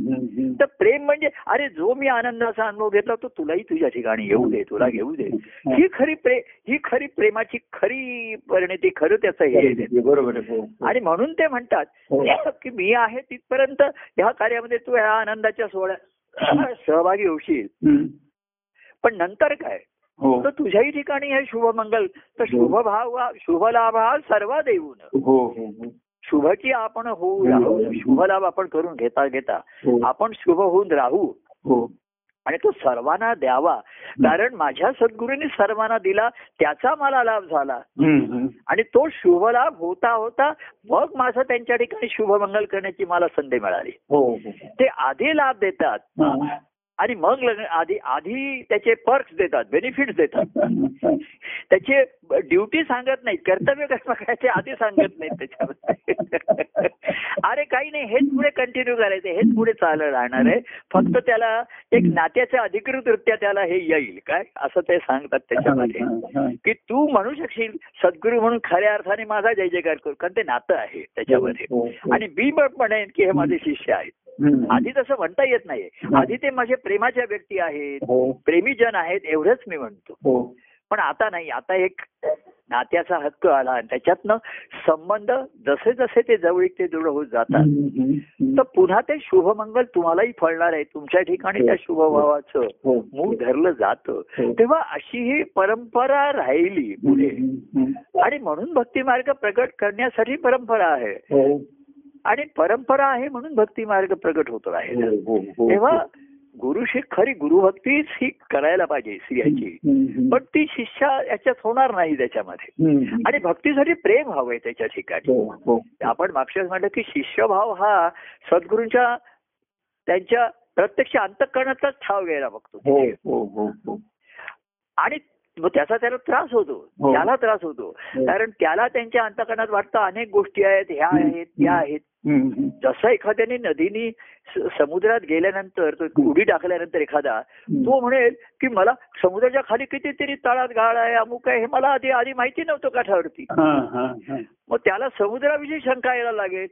तर प्रेम म्हणजे अरे जो मी आनंदाचा अनुभव घेतला तो तुलाही तुझ्या ठिकाणी येऊ दे तुला घेऊ दे ही खरी प्रे ही खरी प्रेमाची खरी परिणती खरं त्याचं हे. बरोबर हो, हो. आणि म्हणून ते म्हणतात हो. की मी आहे तिथपर्यंत ह्या कार्यामध्ये तू ह्या आनंदाच्या सोहळ्यात सहभागी होशील. पण नंतर काय तर तुझ्याही ठिकाणी हे शुभमंगल तर शुभभाव शुभलाभ हा सर्व देऊन. हो हो हो. शुभची आपण होऊ राहू शुभलाभ आपण करून घेता घेता. हो. आपण शुभ होऊन राहू. हो. आणि तो सर्वांना द्यावा. कारण माझ्या सद्गुरूंनी सर्वांना दिला त्याचा मला लाभ झाला. आणि तो शुभ लाभ होता होता मग माझं त्यांच्या ठिकाणी शुभमंगल करण्याची मला संधी मिळाली. हो हो. ते आधी लाभ देतात. हा. आणि मग लग्न आधी आधी त्याचे पर्क्स देतात बेनिफिट्स देतात. त्याचे ड्युटी सांगत नाहीत कर्तव्य कर्माचे आधी सांगत नाहीत त्याच्यामध्ये. अरे काही नाही हेच पुढे कंटिन्यू करायचं हेच पुढे चालत राहणार आहे. फक्त त्याला एक नात्याच्या अधिकृतरित्या त्याला हे येईल काय? असं ते सांगतात त्याच्यामध्ये. हा. की तू म्हणू शकशील सद्गुरू म्हणून खऱ्या अर्थाने माझा जय जयकार करू कारण ते नातं आहे त्याच्यामध्ये. हो, हो. आणि मी पण म्हणेन की हे माझे शिष्य आहेत. आधी तसं म्हणता येत नाही आधी ते माझे प्रेमाच्या व्यक्ती आहेत हो. प्रेमीजन आहेत एवढंच मी म्हणतो. हो. पण आता नाही आता एक नात्याचा हक्क आला आणि त्याच्यातनं संबंध जसे जसे ते जवळीक ते दृढ होत जातात. तर पुन्हा ते शुभमंगल तुम्हालाही फळणार आहे. तुमच्या ठिकाणी त्या शुभभावाचं हो. मूळ धरलं जातं. तेव्हा अशी ही परंपरा राहिली पुढे. आणि म्हणून भक्तिमार्ग प्रगट करण्यासाठी परंपरा आहे. आणि परंपरा आहे म्हणून भक्तिमार्ग प्रगट होतो आहे. तेव्हा गुरुशी खरी गुरुभक्तीच ही करायला पाहिजे स्त्रियाची. पण ती शिष्या याच्यात होणार नाही त्याच्यामध्ये. आणि भक्तीसाठी प्रेम हवंय त्याच्या ठिकाणी. हो हो. आपण मागच्याच म्हटलं की शिष्यभाव हा सद्गुरूंच्या त्यांच्या प्रत्यक्ष अंतकरणाचाच ठाव घ्यायला बघतो. हो. आणि मग त्याचा त्याला त्रास होतो. हो. त्याला त्रास होतो. हो. कारण त्याला त्यांच्या अंतकरणात वाटतं अनेक गोष्टी आहेत ह्या आहेत त्या आहेत. जसं एखाद्याने नदीनी समुद्रात गेल्यानंतर उडी टाकल्यानंतर एखादा तो म्हणेल की मला समुद्राच्या खाली कितीतरी तळात गाळ आहे अमुक आहे हे मला आधी आधी माहिती नव्हतं काठावरती. मग त्याला समुद्राविषयी शंका यायला लागेल.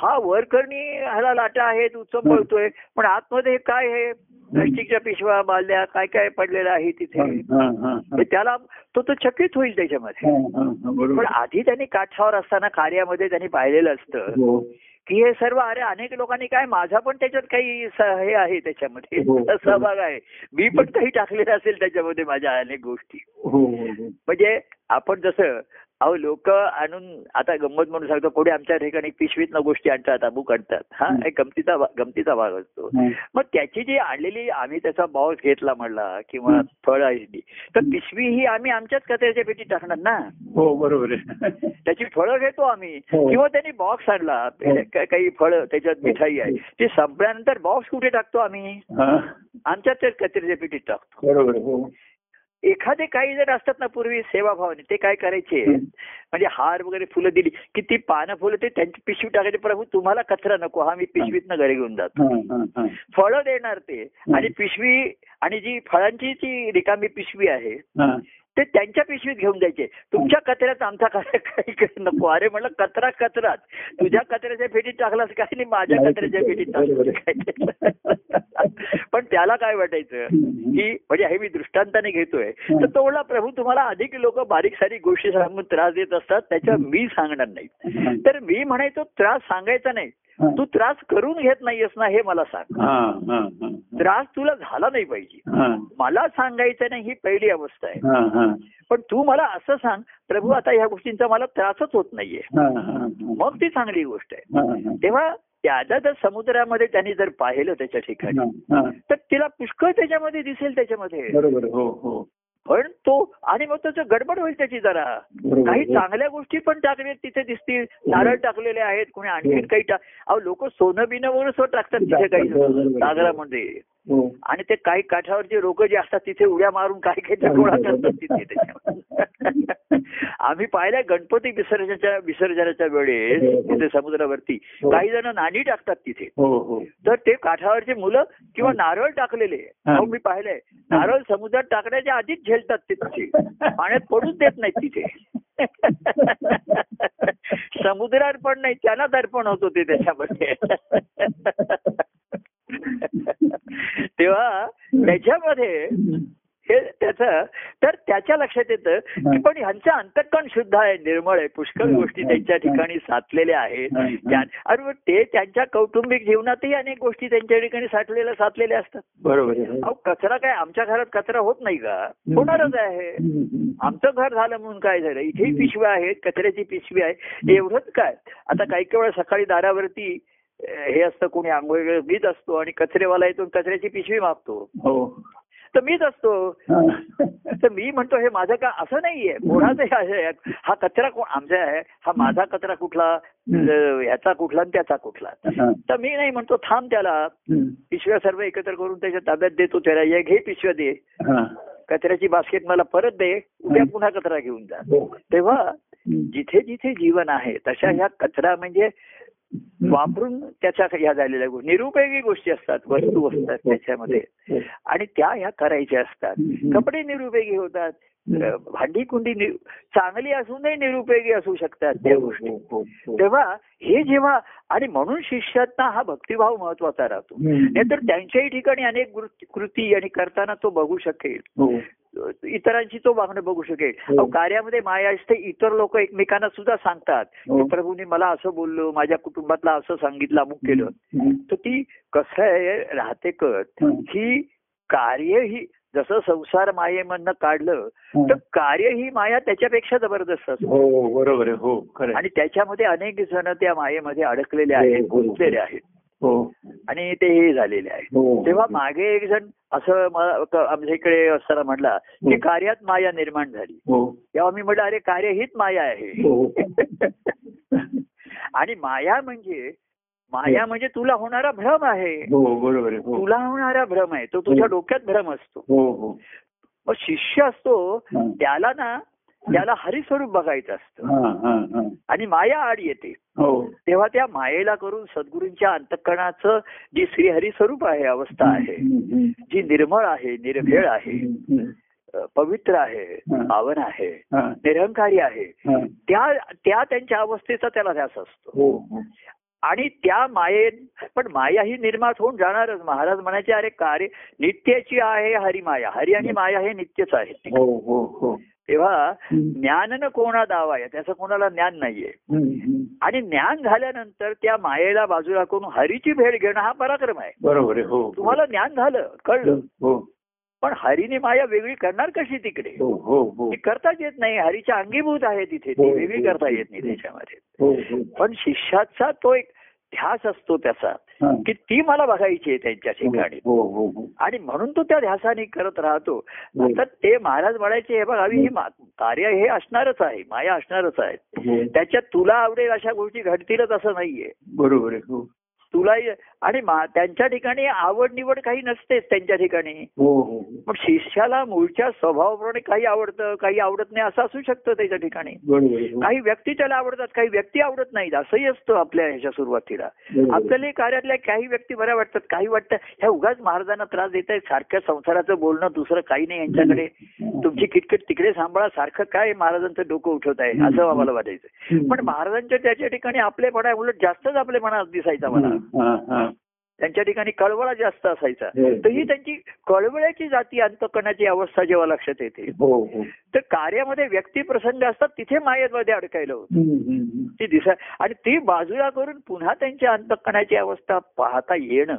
हा. वरकरणी ह्याला लाटा आहेत उत्सव पळतोय पण आतमध्ये काय आहे? प्लास्टिकच्या पिशव्या बालद्या काय काय पडलेलं आहे तिथे हा, हा, हा. त्याला तो तो चकित होईल त्याच्यामध्ये हा, हा, हा. पण आधी त्यांनी काठावर असताना कार्यामध्ये त्यांनी पाहिलेलं असतं हो की हे सर्व अरे अनेक लोकांनी काय माझा पण त्याच्यात काही हे आहे त्याच्यामध्ये हो. सहभाग आहे मी पण काही टाकलेलं असेल त्याच्यामध्ये माझ्या अनेक गोष्टी हो हो हो. म्हणजे आपण जसं अहो लोक आणून आता गंमत म्हणून सांगतो पुढे आमच्या ठिकाणी पिशवीतनं गोष्टी आणतात अमुक आणतात हा हं. एक गमतीचा गमतीचा भाग असतो हा. मग त्याची जी आणलेली आम्ही त्याचा बॉक्स घेतला म्हणला किंवा हं. फळं आणली तर पिशवी ही आम्ही आमच्याच कचऱ्याच्या पेटीत टाकणार ना हो बरोबर आहे त्याची फळं घेतो आम्ही हो. किंवा त्यांनी बॉक्स आणला हो. काही फळं त्याच्यात मिठाई आहे ते संपल्यानंतर बॉक्स कुठे टाकतो आम्ही हा. आमच्याच कचऱ्याच्या पेटीत टाकतो बरोबर. हो एखादे काही जण असतात ना पूर्वी सेवाभावाने ते काय करायचे. म्हणजे हार वगैरे फुलं दिली की ती पानं फुलं ते त्यांची पिशवी टाकायची प्रभू तुम्हाला कचरा नको हा मी पिशवीतनं घरी घेऊन जातो. फळं देणार ते आणि पिशवी आणि जी फळांची जी रिकामी पिशवी आहे हा. ते त्यांच्या पिशवीत घेऊन जायचे तुमच्या कचऱ्यात आमचा कचरा काही नको. अरे म्हणलं कचरा कचराच. तुझ्या कचऱ्याच्या पेटीत टाकलास काय नाही माझ्या कचऱ्याच्या पेटीत टाकलास पण त्याला काय वाटायचं की म्हणजे हे मी दृष्टांताने घेतोय. तर तो म्हणला प्रभू तुम्हाला अधिक लोक बारीक सारीक गोष्टी सांगून त्रास देत असतात त्याच्या मी सांगणार नाही. तर मी म्हणायचो त्रास सांगायचा नाही. तू त्रास करून घेत नाहीयेस ना हे मला सांग हा, हा, हा. त्रास तुला झाला नाही पाहिजे हा, मला सांगायचं नाही ही पहिली अवस्था आहे हा, हा. पण तू मला असं सांग प्रभू आता ह्या गोष्टींचा मला त्रासच होत नाहीये हा, हा, हा. मग ती चांगली गोष्ट आहे. तेव्हा त्याच्या जर समुद्रामध्ये त्यांनी जर पाहिलं त्याच्या ठिकाणी. तर तिला पुष्कळ त्याच्यामध्ये दिसेल त्याच्यामध्ये. हो हो पण तो आणि मग त्याचं गडबड होईल त्याची जरा काही. चांगल्या गोष्टी पण टाकले तिथे दिसतील नारळ टाकलेले आहेत कोणी आणखी. काही टाक अहो लोक सोनं बिनं वगैरे टाकतात तिथे काही. सागरामध्ये हो आणि ते काही काठावरचे लोक जे असतात तिथे उड्या मारून काय काय गोळा करतात तिथे त्याच्यामध्ये. आम्ही पाहिलंय गणपती विसर्जनाच्या विसर्जनाच्या वेळेस हो, हो. तिथे समुद्रावरती हो. काही जण नाणी टाकतात तिथे. हो हो. तर ते काठावरचे मुलं किंवा नारळ टाकलेले. हा. मी पाहिलंय. नारळ समुद्रात टाकण्याच्या आधीच झेलतात ते तिथे. पाण्यात पडूच देत नाहीत तिथे. समुद्रात पण नाही त्यांना दर्पण होत होते त्याच्यामध्ये. तेव्हा त्याच्यामध्ये हे त्याचं तर त्याच्या लक्षात येतं की पण ह्यांचं अंतकण शुद्ध आहे निर्मळ आहे पुष्कळ गोष्टी त्यांच्या ठिकाणी साचलेल्या आहेत. अरे ते त्यांच्या कौटुंबिक जीवनातही अनेक गोष्टी त्यांच्या ठिकाणी साठलेल्या साचलेल्या असतात. बरोबर. अहो कचरा काय आमच्या घरात कचरा होत नाही का? होणारच आहे. आमचं घर झालं म्हणून काय झालं? इथेही पिशव्या आहेत कचऱ्याची पिशवी आहे. एवढंच काय? आता काही काही वेळा सकाळी दारावरती हे असतं कोणी आंघोळ मीच असतो आणि कचरेवाला येतो कचऱ्याची पिशवी मागतो. हो. तर मीच असतो. तर मी म्हणतो हे माझं का असं नाहीये? कोणाचं हे हा कचरा कोण आमचा आहे. हा माझा कचरा कुठला? ह्याचा कुठला आणि त्याचा कुठला. तर मी नाही म्हणतो थांब त्याला. पिशव्या सर्व एकत्र करून त्याच्या ताब्यात देतो त्याला. ये घे पिशव्या दे. कचऱ्याची बास्केट मला परत दे. उद्या पुन्हा कचरा घेऊन जा. हो. तेव्हा. जिथे जिथे जीवन आहे तशा ह्या कचरा म्हणजे वापरून त्याच्या ह्या झालेल्या गोष्टी निरुपयोगी गोष्टी असतात वस्तू असतात त्याच्यामध्ये. आणि त्या ह्या करायच्या असतात. कपडे निरुपयोगी होतात भांडी कुंडी चांगली असूनही निरुपयोगी असू शकतात त्या गोष्टी हो, हो, हो. तेव्हा हे जेव्हा आणि म्हणून शिष्यातना हा भक्तिभाव महत्त्वाचा राहतो. नाहीतर त्यांच्याही ठिकाणी अनेक कृ- कृती आणि करताना तो बघू शकेल. इतरांची तो वागणं बघू शकेल कार्यामध्ये माया असते इतर लोक एकमेकांना सुद्धा सांगतात. की प्रभूने मला असं बोललो माझ्या कुटुंबातला असं सांगितलं अमुक केलं. तर ती कसं आहे राहते कत हम्म. ही कार्य ही जसं संसार मायेमधनं काढलं. तर कार्य ही माया त्याच्यापेक्षा जबरदस्त असते. हो बरोबर हो खरं आहे. आणि त्याच्यामध्ये अनेक जण त्या मायेमध्ये अडकलेले आहेत हो, हो. गुंतलेले आहेत. हो. आणि ते हे झालेले आहेत. हो. तेव्हा मागे एक जण असं आमच्या इकडे असताना म्हटला की हो. कार्यात माया निर्माण झाली. हो. तेव्हा मी म्हटलं अरे कार्य हीच माया आहे. हो. आणि माया म्हणजे माया म्हणजे तुला होणारा भ्रम आहे. हो हो. तुला होणारा भ्रम आहे तो तुझ्या हो. डोक्यात भ्रम असतो. हो हो. मग शिष्य असतो हा. त्याला ना त्याला हरिस्वरूप बघायचं असतं. हा हा हा. आणि माया आड येते. हो. तेव्हा त्या मायेला करून सद्गुरूंच्या अंतकरणाचं जी श्रीहरी स्वरूप आहे अवस्था आहे जी निर्मळ आहे निर्भेळ आहे पवित्र आहे हा. पावन आहे हा, निरंकारी आहे हा. त्या त्या त्यांच्या अवस्थेचा त्याला ध्यास असतो. हो हो. आणि त्या मायेत पण माया ही निर्माण होऊन जाणारच. महाराज म्हणायचे अरे कार्य नित्याची आहे हरी माया हरी आणि माया हे नित्यच आहे हो हो हो. तेव्हा ज्ञान न कोणा दावा आहे त्याचं कोणाला ज्ञान नाहीये. आणि ज्ञान झाल्यानंतर त्या मायेला बाजूला करून हरीची भेट घेणं हा पराक्रम आहे. बरोबर आहे. हो. तुम्हाला ज्ञान झालं कळलं. हो. पण हरीने माया वेगळी करणार कशी तिकडे? हो हो हो. करताच येत नाही. हरीच्या अंगीभूत आहे तिथे. ती वेगळी. करता येत नाही त्याच्यामध्ये. पण शिष्याचा तो एक ध्यास असतो त्याचा. की ती मला बघायची आहे त्यांच्या ठिकाणी. आणि म्हणून तो त्या ध्यासाने करत राहतो. आता ते महाराज म्हणायचे हे बघ हवी ही. कार्य हे असणारच आहे. माया असणारच आहे. त्याच्यात तुला आवडेल अशा गोष्टी घडतीलच असं नाहीये. बरोबर आहे तुला आणि मा- त्यांच्या ठिकाणी आवड निवड काही नसतेच त्यांच्या ठिकाणी. हो हो. मग शिष्याला मूळच्या स्वभावाप्रमाणे काही आवडतं काही आवडत नाही असं असू शकतं त्याच्या ठिकाणी. हो. काही व्यक्ती त्याला आवडतात काही व्यक्ती आवडत नाहीत असंही असतं आपल्या ह्याच्या सुरुवातीला. आपल्याला कार्यातल्या काही व्यक्ती बऱ्या वाटतात काही वाटतं ह्या उगाच महाराजांना त्रास देत आहेत सारख्या संसाराचं बोलणं दुसरं काही नाही यांच्याकडे. तुमची किटकिट तिकडे सांभाळा सारखं काय महाराजांचं डोकं उठवत आहे? असं आम्हाला वाटायचं. पण महाराजांच्या त्याच्या ठिकाणी आपलेपणा उलट जास्तच आपलेपणा दिसायचा मला. हा, हा. त्यांच्या ठिकाणी कळवळा जास्त असायचा. तर ही त्यांची कळवळ्याची जाती अंतकणाची अवस्था जेव्हा लक्षात येते हो हो. तर कार्यामध्ये व्यक्ती प्रसंग असतात तिथे मायेमध्ये अडकायला होतं. ती दिसा आणि ती बाजूला करून पुन्हा त्यांच्या अंतकणाची अवस्था पाहता येणं.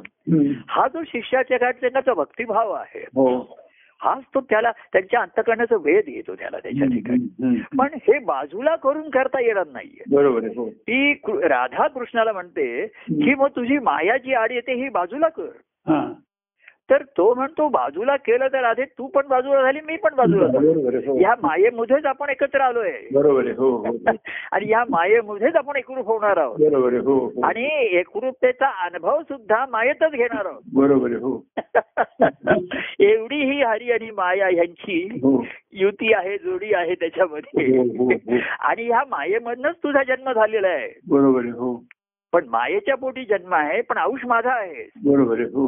हा जो शिष्याच्या घाटचा भक्तिभाव आहे. हो. हाच तो त्याला त्यांच्या अंतकरणाचा वेध येतो त्याला त्याच्या ठिकाणी. पण हे बाजूला करून करता येणार नाहीये. बरोबर आहे हो. ती राधा कृष्णाला म्हणते की मग तुझी माया जी आड येते ही बाजूला कर. तर तो म्हणतो बाजूला केलं तर राधे तू पण बाजूला झाली मी पण बाजूला झालो. हो. ह्या मायेमध्येच आपण एकत्र आलोय. बरोबर आहे हो हो. आणि ह्या मायेमध्येच आपण एकरूप होणार आहोत. आणि एकरूपतेचा अनुभव सुद्धा मायेतच घेणार आहोत. बरोबर एवढी ही हरी आणि माया ह्यांची हो. युती आहे जोडी आहे त्याच्यामध्ये. आणि ह्या मायेमधनच तुझा जन्म झालेला आहे. बरोबर आहे पण मायेच्या पोटी जन्म आहे पण अंश माझा आहे. बरोबर आहे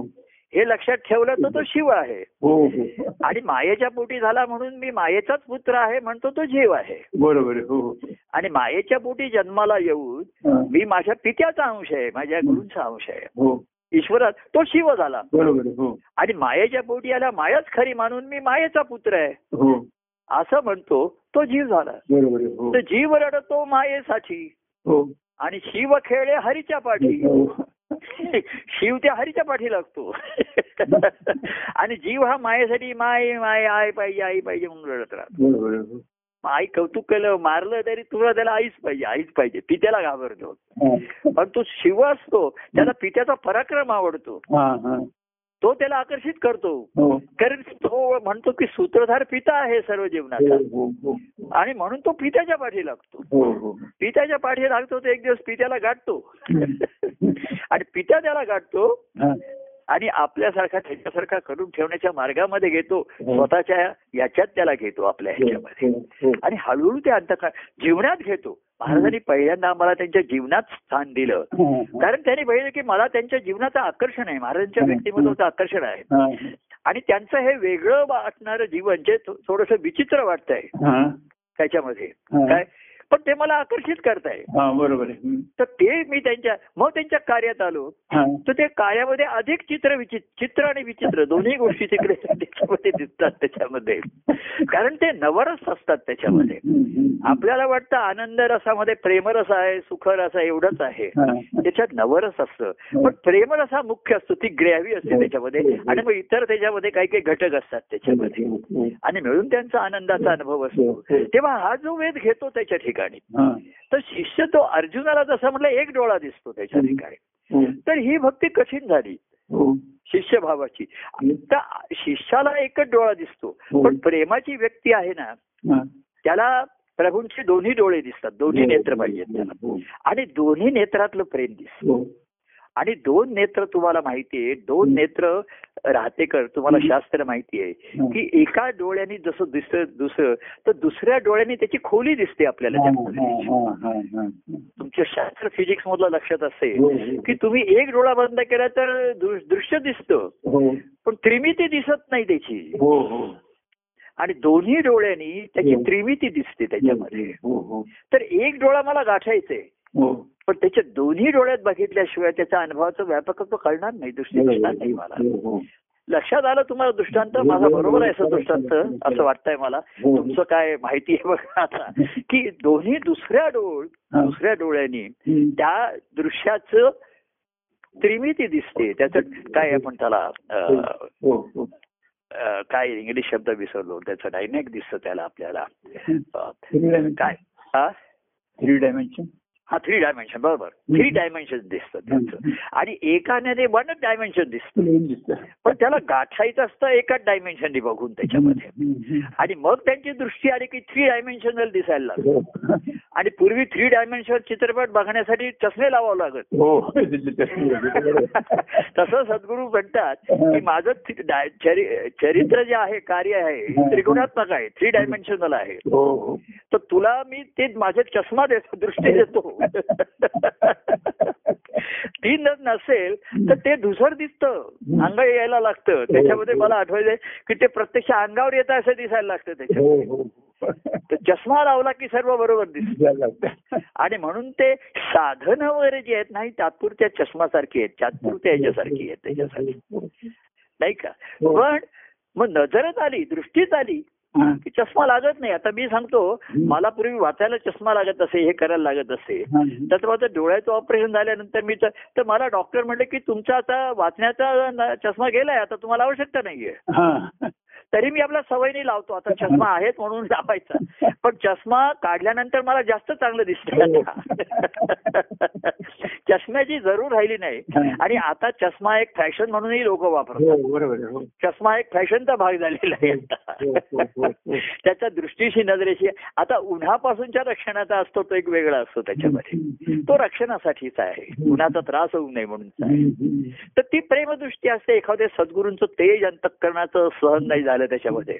हो लक्षात ठेवलं तर तो शिव आहे. हो हो. आणि मायेच्या पोटी झाला म्हणून मी मायेचाच पुत्र आहे म्हणतो तो जीव आहे. बरोबर हो आणि मायेच्या पोटी जन्माला येऊन. मी माझ्या पित्याचा अंश आहे माझ्या गुरूंचा अंश आहे. हो. ईश्वरात तो शिव झाला. बरोबर आणि मायेच्या पोटी आला मायाच खरी मानून मी मायेचा पुत्र आहे. हो. असं म्हणतो तो जीव झाला. बरोबर जीव रडतो मायेसाठी. हो. आणि शिव खेळे हरीच्या पाठी. शिव त्या हरीच्या पाठी लागतो आणि जीव हा मायेसाठी माय माय आई पाहिजे आई पाहिजे म्हणून रडत राहतो. आई कौतुक केलं मारलं तरी तुला त्याला आईच पाहिजे आईच पाहिजे. पित्याला घाबरतो. पण तो शिव असतो त्याला पित्याचा पराक्रम आवडतो. हा, हा. तो त्याला आकर्षित करतो. हो. कारण तो म्हणतो की सूत्रधार पिता आहे सर्व जीवनाचा. हो, हो, आणि म्हणून तो पित्याच्या पाठी लागतो. पित्याच्या पाठी लागतो तो एक दिवस पित्याला गाठतो. आणि पित्या त्याला गाठतो हा. आणि आपल्यासारखा त्याच्यासारखा करून ठेवण्याच्या मार्गामध्ये घेतो हो. स्वतःच्या याच्यात त्याला घेतो आपल्या ह्याच्यामध्ये हो, हो. आणि हळूहळू ते अंतकाळ जीवनात घेतो महाराजांनी पहिल्यांदा आम्हाला त्यांच्या जीवनात स्थान दिलं हा, हा. कारण त्यांनी पाहिलं की मला त्यांच्या जीवनाचं आकर्षण आहे महाराजांच्या हं. व्यक्तिमत्वाचं आकर्षण आहे हा, आणि त्यांचं हे वेगळं वाटणारं जीवन जे थोडस विचित्र वाटतंय हा. त्याच्यामध्ये हा. काय पण ते मला आकर्षित करताय. हा, बरोबर आहे. हं. तर ते मी त्यांच्या मग त्यांच्या कार्यात आलो. हा. तर ते कार्यामध्ये अधिक चित्र विचित्र चित्र आणि विचित्र दोन्ही गोष्टी तिकडे त्याच्यामध्ये दिसतात त्याच्यामध्ये. कारण ते नवरस असतात त्याच्यामध्ये. हं, हं. आपल्याला वाटतं आनंद रसामध्ये प्रेमरस आहे सुखरस आहे एवढंच आहे. हा. त्याच्यात नवरस असतं. पण प्रेमरस हा मुख्य असतो ती ग्रॅव्ही असते त्याच्यामध्ये. आणि मग इतर त्याच्यामध्ये काही काही घटक असतात त्याच्यामध्ये. हो, आणि मिळून त्यांचा आनंदाचा अनुभव असतो. तेव्हा हा जो वेध घेतो त्याच्या ठिकाणी हा. तर शिष्य तो अर्जुनाला जसं म्हटलं एक डोळा दिसतो त्याच्या ठिकाणी. हो, तर ही भक्ती कठीण झाली. हो. शिष्यभावाची. तर शिष्याला एकच डोळा दिसतो. पण प्रेमाची व्यक्ती आहे ना हा. त्याला प्रभूंचे दोन्ही डोळे दिसतात. दोन्ही नेत्र पाहिजेत त्याला. हो, आणि दोन्ही नेत्रातलं प्रेम दिसतं. हो. आणि दोन नेत्र तुम्हाला माहिती आहे दोन नेत्र राहतेकर तुम्हाला शास्त्र माहिती आहे की एका डोळ्याने जसं दिसतं दुसरं तर दुसऱ्या डोळ्याने त्याची खोली दिसते आपल्याला हा, त्या हा. हा, हा, हा. तुमच्या शास्त्र फिजिक्स मधलं लक्षात हो, असेल हो. की तुम्ही एक डोळा बंद केला तर दृश्य दिसतं हो, पण त्रिमिती दिसत नाही त्याची हो, हो. आणि दोन्ही डोळ्यांनी त्याची हो. त्रिमिती दिसते त्याच्यामध्ये हो, हो. तर एक डोळा मला गाठायचंय हो. पण त्याच्या दोन्ही डोळ्यात बघितल्याशिवाय त्याच्या अनुभवाचं व्यापकत्व कळणार नाही दृष्टी दिसणार नाही मला हो, हो. लक्षात आलं तुम्हाला दृष्टांत माझा बरोबर आहे असं दृष्टांत असं वाटतंय मला हो. तुमचं काय माहिती आहे बघा आता की दोन्ही दुसऱ्या डोळ हा. दुसऱ्या डोळ्यांनी हं. त्या दृश्याचं त्रिमिती दिसते त्याचं काय आपण त्याला हो, हो. काय इंग्लिश शब्द विसरलो त्याचं डायनॅक दिसतं त्याला आपल्याला. काय हा Three dimension. हा थ्री डायमेन्शन बरोबर. थ्री डायमेन्शन दिसतं त्याचं. आणि एकाने वन डायमेन्शन दिसतं. पण त्याला गाठायचं असतं एकाच डायमेन्शननी बघून त्याच्यामध्ये. आणि मग त्यांची दृष्टी आली की थ्री डायमेन्शनल दिसायला लागली. हो. आणि पूर्वी थ्री डायमेन्शनल चित्रपट बघण्यासाठी चष्मे लावावं लागत. हो. तसं सद्गुरू म्हणतात की माझं चरित्र जे आहे कार्य आहे त्रिगुणात्मक आहे. थ्री डायमेन्शनल आहे. हो. तर तुला मी ते माझे चष्मा देतो दृष्टी देतो. ती जर नसेल तर ते धुसर दिसतं. अंग यायला लागतं. त्याच्यामध्ये मला आठवायचंय की ते प्रत्यक्ष अंगावर येतं असं दिसायला लागतं त्याच्यात हो, हो. तर चष्मा लावला की सर्व बरोबर दिसत. आणि म्हणून ते साधन वगैरे जे आहेत नाही तात्पुरत्या चष्मासारखी आहेत. तात्पुरत्या याच्यासारखी आहेत त्याच्यासाठी नाही का? हो. पण मग नजरच आली दृष्टीच आली हा. की चष्मा लागत नाही आता मी सांगतो मला पूर्वी वाचायला चष्मा लागत असे हे करायला लागत असे. तर माझं डोळ्याचं ऑपरेशन झाल्यानंतर मी तर मला डॉक्टर म्हणले की तुमचा आता वाचण्याचा चष्मा गेलाय आता तुम्हाला आवश्यकता नाहीये हा. तरी मी आपल्या सवयीने लावतो. आता चष्मा आहेत म्हणून लावायचा. पण चष्मा काढल्यानंतर मला जास्त चांगलं दिसतं. आता. चष्म्याची जरूर राहिली नाही. आणि आता चष्मा एक फॅशन म्हणूनही लोक वापरतात. हो. हो. चष्मा एक फॅशनचा भाग झालेला आहे हो, हो, हो, हो. त्याच्या दृष्टीशी नजरेशी. आता उन्हापासूनच्या रक्षणाचा असतो तो एक वेगळा असतो त्याच्यामध्ये. तो रक्षणासाठीच आहे. उन्हाचा त्रास होऊ नये म्हणून. तर ती प्रेमदृष्टी असते. एखाद्या सद्गुरूंचं तेज अंतकरणाचं सहन नाही झालं त्याच्यामध्ये.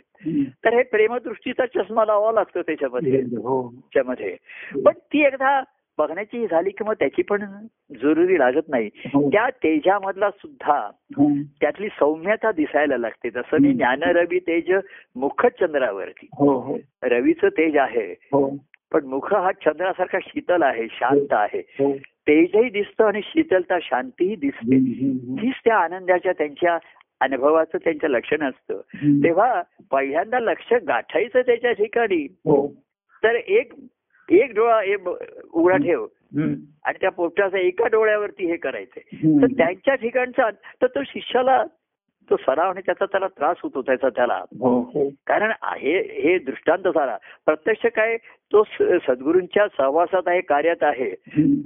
तर हे प्रेमदृष्टीचा चष्मा लावावा लागतो त्याच्यामध्ये. हो. त्याच्यामध्ये. पण ती एकदा बघण्याची झाली की मग त्याची पण जरुरी लागत नाही. हो. त्या तेजामधला सुद्धा हो. त्यातली सौम्यता दिसायला लागते. जसं मी ज्ञानरवी तेज मुख चंद्रावरती. हो, हो. रवीचं तेज आहे. हो. पण मुख हा चंद्रासारखा शीतल आहे शांत आहे. हो. तेजही दिसतं आणि शीतलता शांतीही दिसते. हीच त्या आनंदाच्या त्यांच्या अनुभवाचं त्यांचं लक्षण असतं. तेव्हा पहिल्यांदा लक्ष गाठायचं त्याच्या ठिकाणी. हो. तर एक एक डोळा उघडा ठेव. आणि त्या पोपटाचा एका डोळ्यावरती हे करायचंय. तर. त्यांच्या ठिकाणचा तर तो शिष्याला तो सराव आणि त्याचा त्याला त्रास होतो त्याचा त्याला. हो हो. कारण हे हे दृष्टांत झाला प्रत्यक्ष काय तो सद्गुरूंच्या सहवासात आहे कार्यात आहे.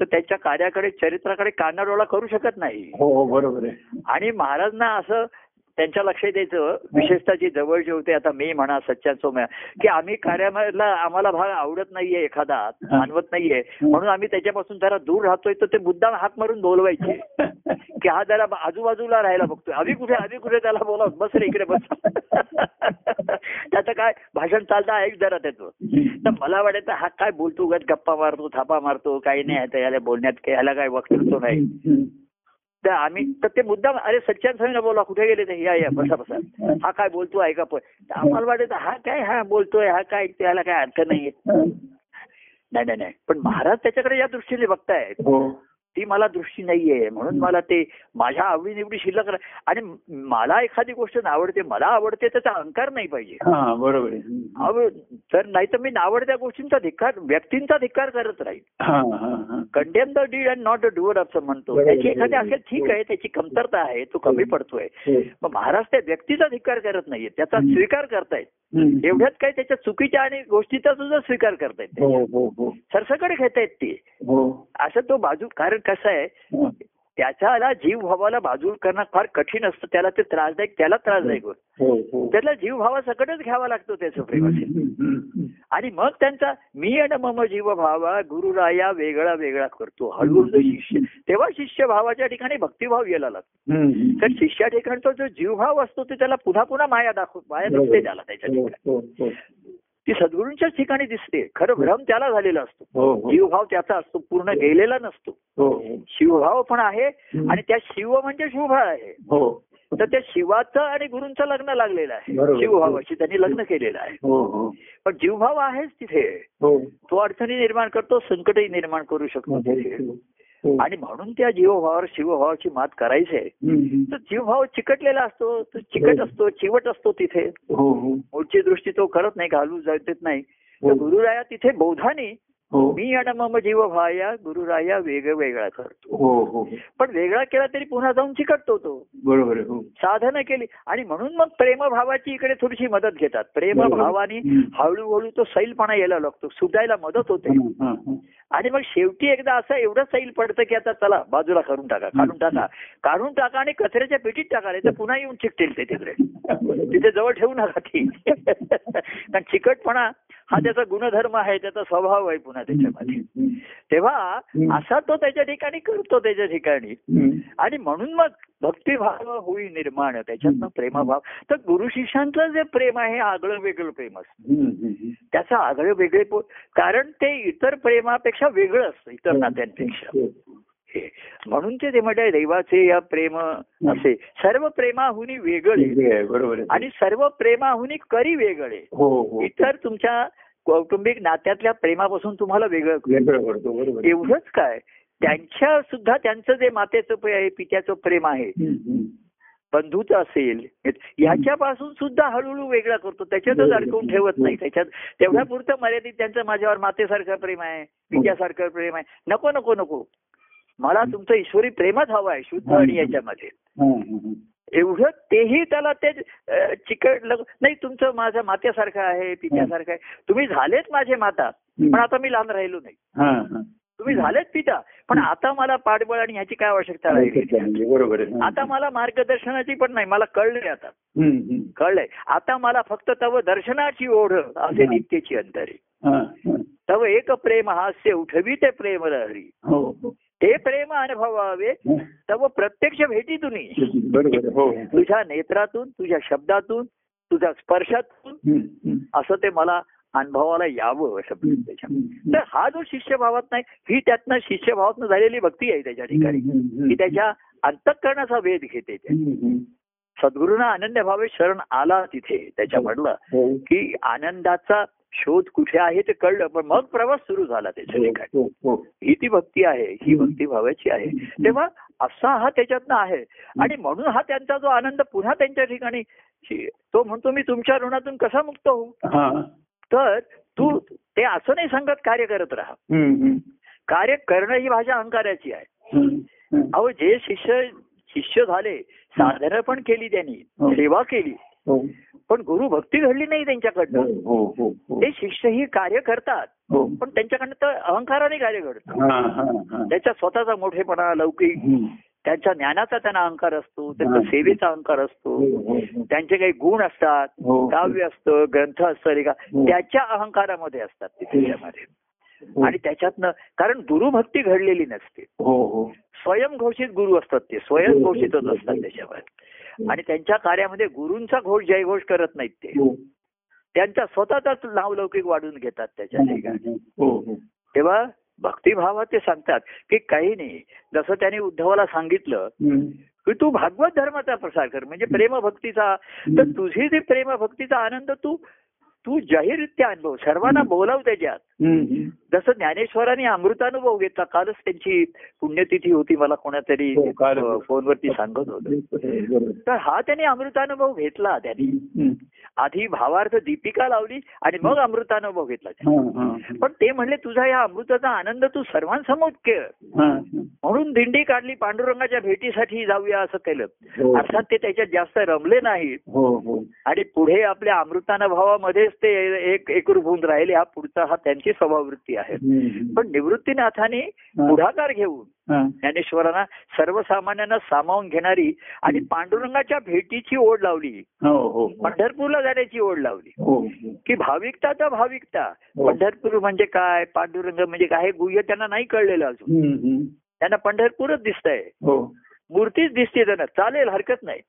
तर त्याच्या कार्याकडे चरित्राकडे कानाडोळा करू शकत नाही. हो बरोबर आणि महाराजांना असं त्यांच्या लक्षात द्यायचं विशेषतः जे जवळचे होते आता मी म्हणा सच्चा सोम्या की आम्ही कार्याला आम्हाला भाग आवडत नाहीये एखादा मानवत नाहीये. म्हणून आम्ही त्याच्यापासून जरा दूर राहतोय तर ते मुद्दाम हात मारून बोलवायचे. की हा जरा आजूबाजूला राहायला बघतोय. आम्ही कुठे आम्ही कुठे त्याला बोलाव? बस रे इकडे बस. त्याचं काय भाषण चालतं ऐक जरा त्याचं. तर मला वाटायचं हा काय बोलतो उगाच गप्पा मारतो थापा मारतो काही नाही आता याला बोलण्यात ह्याला काय वक्तृत्व नाही. तर आम्ही तर ते मुद्दाम अरे सच्चान स्वामीला बोला कुठे गेले ते? या या बसा बसा. हा काय बोलतो ऐका पण. तर आम्हाला वाटायचं हा काय हा बोलतोय हा काय त्याला काय अर्थ नाहीये. नाही नाही नाही. पण महाराज त्याच्याकडे या दृष्टीने बघतायत. हो. ती मला दृष्टी नाहीये म्हणून मला ते माझ्या आवडीनिवडी शिल्लक आणि मला एखादी गोष्ट आवडते मला आवडते त्याचा अहंकार नाही पाहिजे. हा बरोबर तर नाही तर मी नावडत्या गोष्टींचा धिक्कार व्यक्तींचा धिक्कार करत राहील हा हा हा. Condemn the deed and not a doer असं म्हणतो त्याची एखादी. असेल ठीक आहे त्याची कमतरता आहे तो कमी पडतोय. मग महाराज त्या व्यक्तीचा धिक्कार करत नाहीये त्याचा. स्वीकार करतायत. हम्म. एवढ्यात काय त्याच्या चुकीच्या आणि गोष्टीचा सुद्धा स्वीकार करतायत. हो हो हो. सरसकडे घेतायत ते. असं तो बाजू कारण कसं आहे हा. त्याच्याला जीव भावाला बाजू करणं फार कठीण असतं त्याला ते त्रासदायक त्याला त्रासदायक होत हो हो त्याला जीव भावा सकटच घ्यावा लागतो त्याचं प्रेम असेल आणि मग त्यांचा मी आणि मम जीव भावा गुरुराया वेगळा वेगळा करतो हळूहळू शिष्य तेव्हा शिष्य भावाच्या ठिकाणी भक्तिभाव यायला लागतो. तर शिष्या ठिकाणचा जो जीवभाव असतो ते त्याला पुन्हा पुन्हा माया दाखव माया. दिसते त्याला त्याच्या हो, ठिकाणी हो, हो. ती सद्गुरूंच्याच ठिकाणी दिसते खरं भ्रम त्याला झालेला असतो हो, हो. जीवभाव त्याचा असतो पूर्ण गेलेला नसतो हो, हो. शिवभाव पण आहे. आणि त्या शिव म्हणजे शुभ आहे हो. तर त्या शिवाचं आणि गुरूंचं लग्न लागलेलं आहे. शिवभावाशी त्यांनी लग्न केलेलं आहे हो, हो. पण जीवभाव आहेच तिथे हो. तो अडचणी निर्माण करतो संकटही निर्माण करू शकतो तिथे हो. आणि म्हणून त्या जीवभावावर शिवभावाची मात करायची आहे तर जीवभाव चिकटलेला असतो तो चिकट असतो चिवट असतो तिथे हो, हो. मूळची दृष्टी तो करत नाही घालू जात नाही तर हो. गुरुराया तिथे बौद्धाने हो. मी आणि मम जीव भाया गुरुराया वेगवेगळा करतो. हो, हो. पण वेगळा केला तरी पुन्हा जाऊन चिकटतो तो. बरोबर हो. साधनं केली. आणि म्हणून मग प्रेमभावाची इकडे थोडीशी मदत घेतात. प्रेमभावाने. हळूहळू तो सैलपणा यायला लागतो. सुटायला मदत होते. हा, हा, हा. आणि मग शेवटी एकदा असं एवढं सैल पडतं की आता चला बाजूला करून टाका काढून टाका. काढून टाका आणि कचऱ्याच्या पेटीत टाका नाही तर पुन्हा येऊन चिकटेल ते तिकडे. तिथे जवळ ठेवू नका ती. कारण चिकटपणा हा त्याचा गुणधर्म आहे त्याचा स्वभाव आहे पुन्हा त्याच्यामध्ये. तेव्हा असा तो त्याच्या ठिकाणी करतो त्याच्या ठिकाणी. आणि म्हणून मग भक्तिभाव होई निर्माण त्याच्यातनं प्रेमभाव. तर गुरु शिष्यांचं जे प्रेम आहे आगळं वेगळं प्रेम असतं. त्याचं आगळं वेगळे कारण ते इतर प्रेमापेक्षा वेगळं असतं इतर नात्यांपेक्षा. म्हणून ते ते दैवाचे या प्रेम असे. सर्व प्रेमाहुनी वेगळे. बरोबर आणि सर्व प्रेमाहुनी करी वेगळे. हो हो. इतर तुमच्या कौटुंबिक नात्यातल्या प्रेमापासून तुम्हाला वेगळं. एवढंच काय? त्यांच्या सुद्धा त्यांचं जे मातेचं पित्याचं प्रेम आहे. बंधूचं असेल ह्याच्यापासून सुद्धा हळूहळू वेगळा करतो. त्याच्यातच अडकवून ठेवत नाही. त्याच्यात तेवढ्या पुरतं मर्यादित त्यांचं माझ्यावर मातेसारखं प्रेम आहे पित्यासारखं प्रेम आहे. नको नको नको. मला तुमचं ईश्वरी प्रेमच हवं आहे शुद्ध आणि याच्यामध्ये. एवढं तेही त्याला ते अं, चिकट लग नाही तुमचं माझं मात्यासारखं आहे पित्यासारखं आहे. तुम्ही झालेच माझे माता पण आता मी लहान राहिलो नाही. तुम्ही झालेच पिता पण आता मला पाठबळ आणि ह्याची काय आवश्यकता राहिली? बरोबर आता मला मार्गदर्शनाची पण नाही मला कळलंय आता. कळलंय. आता मला फक्त तव दर्शनाची ओढ असे नित्यची अंतरे. तव एक प्रेम हास्य उठवी ते प्रेम लहरी. हो हो. ते प्रेम अनुभवावे हा. तव प्रत्यक्ष भेटीतून. हो तुझ्या नेत्रातून तुझ्या शब्दातून तुझ्या स्पर्शातून. असं ते मला अनुभवाला यावं असं. तर हा जो शिष्यभावात नाही ही त्यातनं शिष्यभावातनं झालेली भक्ती आहे त्याच्या ठिकाणी. की त्याच्या अंतःकरणाचा वेध घेते. सद्गुरूंना अनन्य भावे शरण आला तिथे त्याच्या म्हणलं हो. की आनंदाचा शोध कुठे आहे ते कळलं पण मग प्रवास सुरू झाला त्याच्या ठिकाणी हो, हो. ही ती भक्ती आहे ही भक्ती भावाची आहे तेव्हा असा हा त्याच्यातनं आहे आणि म्हणून हा त्यांचा जो आनंद पुन्हा त्यांच्या ठिकाणी तो म्हणतो मी तुमच्या ऋणातून कसा मुक्त होऊ हा. तर तू ते असं नाही सांगत कार्य करत राहा. कार्य करणं ही भाषा अहंकाराची आहे. अहो जे शिष्य शिष्य झाले साधनं पण केली त्यांनी हो. सेवा केली हो पण गुरु भक्ती घडली नाही हो त्यांच्याकडनं. हो हो हो ते शिष्य ही कार्य करतात हो. पण त्यांच्याकडनं तर अहंकाराने कार्य घडतं हा हा हा. त्याच्या स्वतःचा मोठेपणा लौकिक. त्यांच्या ज्ञानाचा त्यांना अहंकार असतो त्यांचा हा. सेवेचा अहंकार असतो. हो, हो, हो. त्यांचे काही गुण असतात हो. काव्य असतं ग्रंथ असतं रेखा हो. त्याच्या अहंकारामध्ये असतात ते त्याच्यामध्ये. हो. आणि त्याच्यातनं कारण गुरुभक्ती घडलेली नसते. हो हो. स्वयंघोषित गुरु असतात ते स्वयंघोषितच असतात त्याच्यामध्ये. आणि त्यांच्या कार्यामध्ये गुरूंचा घोष जयघोष करत नाहीत ते. हो. त्यांच्या स्वतःचाच नावलौकिक वाढून घेतात त्याच्या ठिकाणी. हो. हो तेव्हा भक्तिभावात ते सांगतात की काही नाही जसं त्यांनी उद्धवाला सांगितलं. की तू भागवत धर्माचा प्रसार कर म्हणजे प्रेमभक्तीचा तर तुझी ती प्रेमभक्तीचा आनंद तू तू जाहीररित्या अनुभव सर्वांना बोलाव त्याच्यात. जसं ज्ञानेश्वरांनी अमृतानुभव घेतला कालच त्यांची पुण्यतिथी होती मला कोणातरी हो, फोनवरती सांगत होतं बरोबर. तर हा त्यांनी अमृतानुभव घेतला त्यांनी. आधी भावार्थ दीपिका लावली आणि मग अमृतानुभव घेतला. हा, हा. पण ते म्हणले तुझा या अमृताचा आनंद तू सर्वांसमोर केळ हा, म्हणून दिंडी काढली पांडुरंगाच्या भेटीसाठी जाऊया असं केलं हो. अर्थात ते त्याच्यात जास्त रमले नाहीत हो हो आणि पुढे आपल्या अमृतानुभवामध्येच ते एक एकरूप होऊन राहिले. हा पुढचा हा त्यांची स्वभाववृत्ती आहे. पण निवृत्तीनाथाने. पुढाकार घेऊन. ज्ञानेश्वरांना सर्वसामान्यांना सामावून घेणारी आणि पांडुरंगाच्या भेटीची ओढ लावली. हो हो. पंढरपूरला जाण्याची ओढ लावली. हो की भाविकता तर भाविकता. पंढरपूर म्हणजे काय? पांडुरंग म्हणजे काय? हे गुह्य त्यांना नाही कळलेलं अजून. त्यांना पंढरपूरच दिसतंय. हो. मूर्तीच दिसते त्यांना. चालेल हरकत नाही.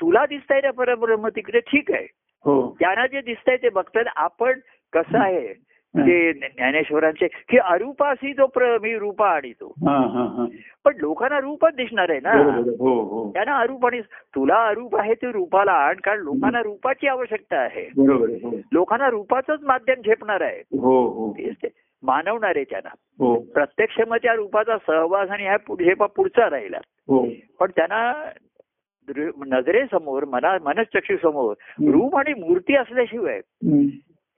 तुला दिसतंय ना परब्रह्म तिकडे? ठीक आहे. त्यांना जे दिसतंय ते बघतात आपण कसं आहे? ते ज्ञानेश्वरांचे की अरूपासी जो प्र मी रूपा आणतो. हा हा हा. पण लोकांना रूपच दिसणार आहे ना. हो हो. त्यांना अरूप आणि तुला अरूप आहे ते रूपाला आण कारण लोकांना रूपाची आवश्यकता आहे. हो. लोकांना रूपाचंच माध्यम झेपणार आहे. हो हो. ते. मानवणार आहे त्यांना. हो. प्रत्यक्ष मग त्या रूपाचा सहवास आणि ह्या पुढे झेपा पुढचा राहिला. हो. पण त्यांना नजरेसमोर मना मनचक्षुसमोर. रूप आणि मूर्ती असल्याशिवाय.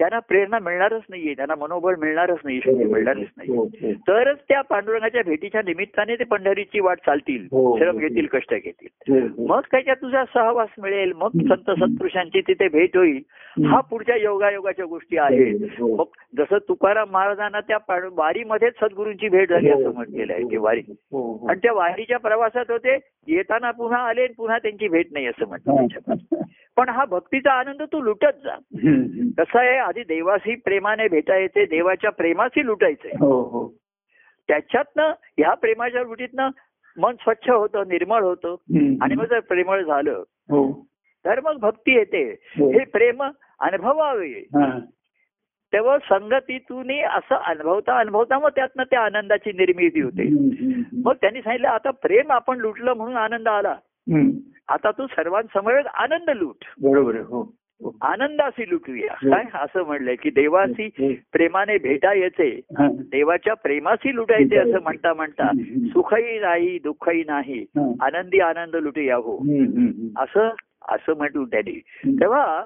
त्यांना प्रेरणा मिळणारच नाहीये त्यांना मनोबळ मिळणारच नाही शक्ती मिळणारच नाही हो, हो. तरच त्या पांडुरंगाच्या भेटीच्या निमित्ताने ते पंढरीची वाट चालतील हो. श्रम घेतील कष्ट घेतील हो, हो. मग त्याच्यात तुझा सहवास मिळेल मग संत सत्पुरुषांची तिथे भेट होईल हा पुढच्या योगायोगाच्या गोष्टी आहेत हो. मग जसं तुकाराम महाराजांना त्या वारीमध्येच सद्गुरूंची भेट झाली असं म्हटलेलं आहे की वारी हो, हो. आणि त्या वारीच्या प्रवासात होते येताना पुन्हा आले पुन्हा त्यांची भेट नाही असं त्याच्यामध्ये. पण हा भक्तीचा आनंद तू लुटत जा. कसं आहे आधी देवाशी प्रेमाने भेटायचे देवाच्या प्रेमाशी लुटायचे हो हो त्याच्यातनं ह्या प्रेमाच्या लुटीतनं मन स्वच्छ होतं निर्मळ होतं. आणि मग जर प्रेमळ झालं हो तर मग भक्ती येते हो. प्रेम अनुभवावे. तेव्हा संगतीतून असं अनुभवता अनुभवता मग त्यातनं त्या आनंदाची निर्मिती होते. मग त्यांनी सांगितलं आता प्रेम आपण लुटलं म्हणून आनंद आला. आता तू सर्वांसमोर आनंद लूट बरोबर हो हो. आनंदाशी लुटूया हो. काय असं म्हणलंय की देवाशी. प्रेमाने भेटायचे. देवाच्या प्रेमाशी लुटायचे असं म्हणता म्हणता. सुखही नाही दुःखही नाही. आनंदी आनंद लुटूया हो. असं असं म्हटलं त्यांनी. तेव्हा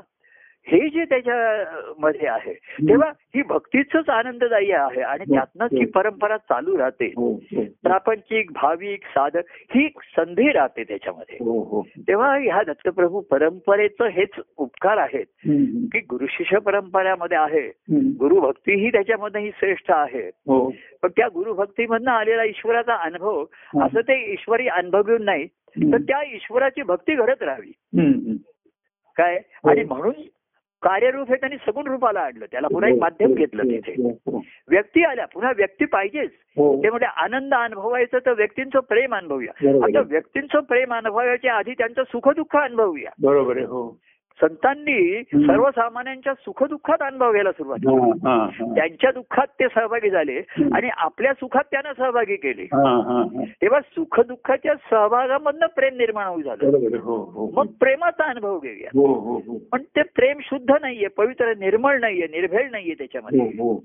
हे जे त्याच्या मध्ये आहे तेव्हा ही भक्तीच आनंददायी आहे आणि त्यातनंच ही परंपरा चालू राहते. हो हो. प्रापंचिक भाविक साधक ही संधी राहते त्याच्यामध्ये. हो हो. तेव्हा ह्या दत्तप्रभू परंपरेचं हेच उपकार आहेत की गुरु शिष्य परंपऱ्यामध्ये आहे. हम्म. गुरुभक्ती ही त्याच्यामध्ये ही श्रेष्ठ आहे. हो. पण त्या गुरुभक्तीमधनं आलेला ईश्वराचा अनुभव हा. असं ते ईश्वरी अनुभवून नाही तर त्या ईश्वराची भक्ती घडत राहावी. काय? हो. आणि म्हणून कार्यरूप हे त्यांनी सगुण रूपाला आणलं त्याला पुन्हा एक माध्यम घेतलं तिथे हो, हो. व्यक्ती आल्या पुन्हा व्यक्ती पाहिजेच हो. ते म्हणजे आनंद अनुभवायचं तर व्यक्तींचं प्रेम अनुभवूया. आता व्यक्तींचं प्रेम अनुभवायच्या आधी त्यांचं सुखदुःख अनुभवूया बरोबर आहे हो संतांनी. सर्वसामान्यांच्या सुखदुःखात अनुभव घ्यायला सुरुवात केली. हा, हा, हा. त्यांच्या दुःखात ते सहभागी झाले. आणि आपल्या सुखात त्यांना सहभागी केले हा, हा, हा. तेव्हा सुख दुःखाच्या सहभागामधनं प्रेम निर्माण होऊ झालं आहे हो हो मग प्रेमाचा अनुभव घेऊया हो हो हो पण ते प्रेम शुद्ध नाहीये पवित्र निर्मळ नाहीये निर्भेळ नाहीये हो त्याच्यामध्ये हो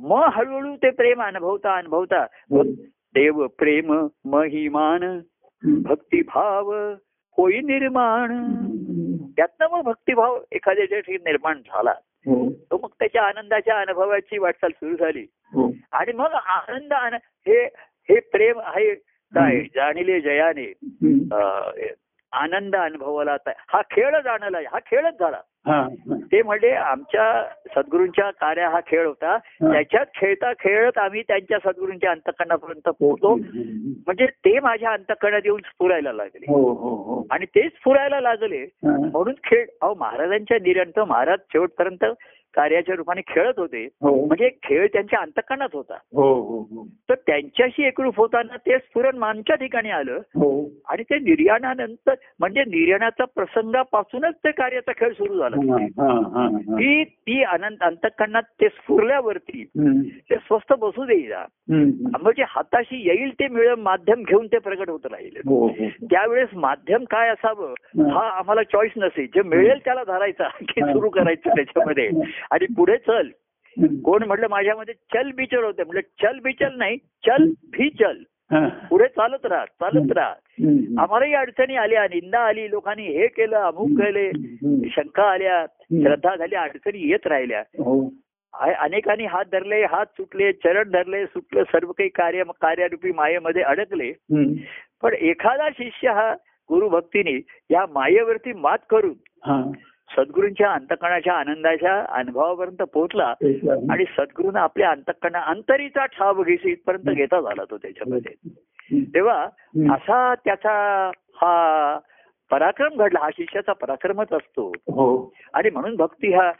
मग हळूहळू ते प्रेम अनुभवता अनुभवता हो. देव प्रेम महिमान. भक्तिभाव होई निर्माण त्यातनं मग भक्तिभाव एखाद्याच्या ठिकाणी निर्माण झाला. हो. तो मग त्याच्या आनंदाच्या अनुभवाची वाटचाल सुरू झाली. हो. आणि मग आनंद आन- हे हे प्रेम आहे काय? जाणिले जयाने. आनंद अनुभवाला हा खेळ जाणला हा खेळच झाला. ते म्हणजे आमच्या सद्गुरूंच्या कार्य हा खेळ होता. त्याच्यात खेळता खेळत आम्ही त्यांच्या सद्गुरूंच्या अंतकरणापर्यंत पोहोचतो म्हणजे ते माझ्या अंतकरणात येऊन स्फुरायला लागले. हो हो हो. आणि ते स्फुरायला लागले. म्हणून खेळ अहो महाराजांच्या निरंत महाराज शेवटपर्यंत कार्याच्या रूपाने खेळत होते. हो. म्हणजे खेळ त्यांच्या अंतकरणात होता. हो हो तर त्यांच्याशी एकरूप होताना ते स्फुरण मानच्या ठिकाणी आलं. आणि ते निर्याणानंतर म्हणजे निर्याणाचा प्रसंगापासूनच ते कार्याचा खेळ सुरू झाला. ती ती अनंत अंतकरणात ते स्फुरल्यावरती ते स्वस्त बसू हम्म. म्हणजे हाताशी येईल ते मिळ माध्यम घेऊन ते प्रगट होत राहिले. त्यावेळेस माध्यम काय असावं? हा आम्हाला चॉईस नसे. जे मिळेल त्याला धरायचा की सुरू करायचं त्याच्यामध्ये. आणि पुढे चल. कोण म्हटलं माझ्यामध्ये चल बिचल होते म्हटलं चल बिचल नाही चल भी चल. पुढे चालत राहा चालत राहा. आम्हालाही अडचणी आल्या निंदा आली लोकांनी हे केलं अमुक केले. शंका आल्या श्रद्धा झाल्या अडचणी येत राहिल्या हो अनेकांनी हात धरले हात सुटले चरण धरले सुटलं सर्व काही कार्य कार्यारूपी मायेमध्ये अडकले. पण एखादा शिष्य हा गुरुभक्तीने या मायेवरती मात करून. सद्गुरूंच्या अंतकणाच्या आनंदाच्या अनुभवापर्यंत पोहोचला. आणि सद्गुरूंना आपल्या अंतकरणा अंतरीचा ठाव घेशी इथपर्यंत घेता झाला तो त्याच्यामध्ये. तेव्हा. असा त्याचा हा पराक्रम घडला हा शिष्याचा पराक्रमच असतो हो आणि म्हणून भक्ती हा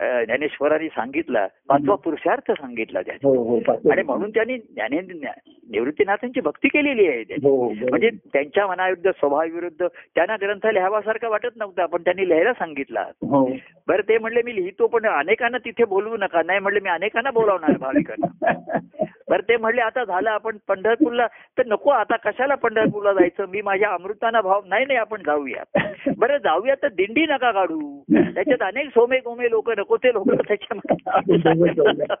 ज्ञानेश्वरांनी सांगितला पाचवा पुरुषार्थ सांगितला त्याने हो हो. आणि म्हणून त्यांनी ज्ञाने निवृत्तीनाथांची भक्ती केलेली आहे त्यांनी. हो. म्हणजे त्यांच्या मनाविरुद्ध स्वभावाविरुद्ध त्यांना ग्रंथ लिहावासारखं वाटत नव्हता पण त्यांनी लिहायला सांगितला बरं ते म्हणले मी लिहितो पण अनेकांना तिथे बोलवू नका नाही म्हणले मी अनेकांना बोलावणार भाविकांना बरं ते म्हणले आता झालं आपण पंढरपूरला. तर नको आता कशाला पंढरपूरला जायचं? मी माझ्या अमृताना भाव नाही नाही आपण जाऊया बरं जाऊया तर दिंडी नका काढू. त्याच्यात अनेक सोमे गोमे लोक नको ते लोक त्याच्यामध्ये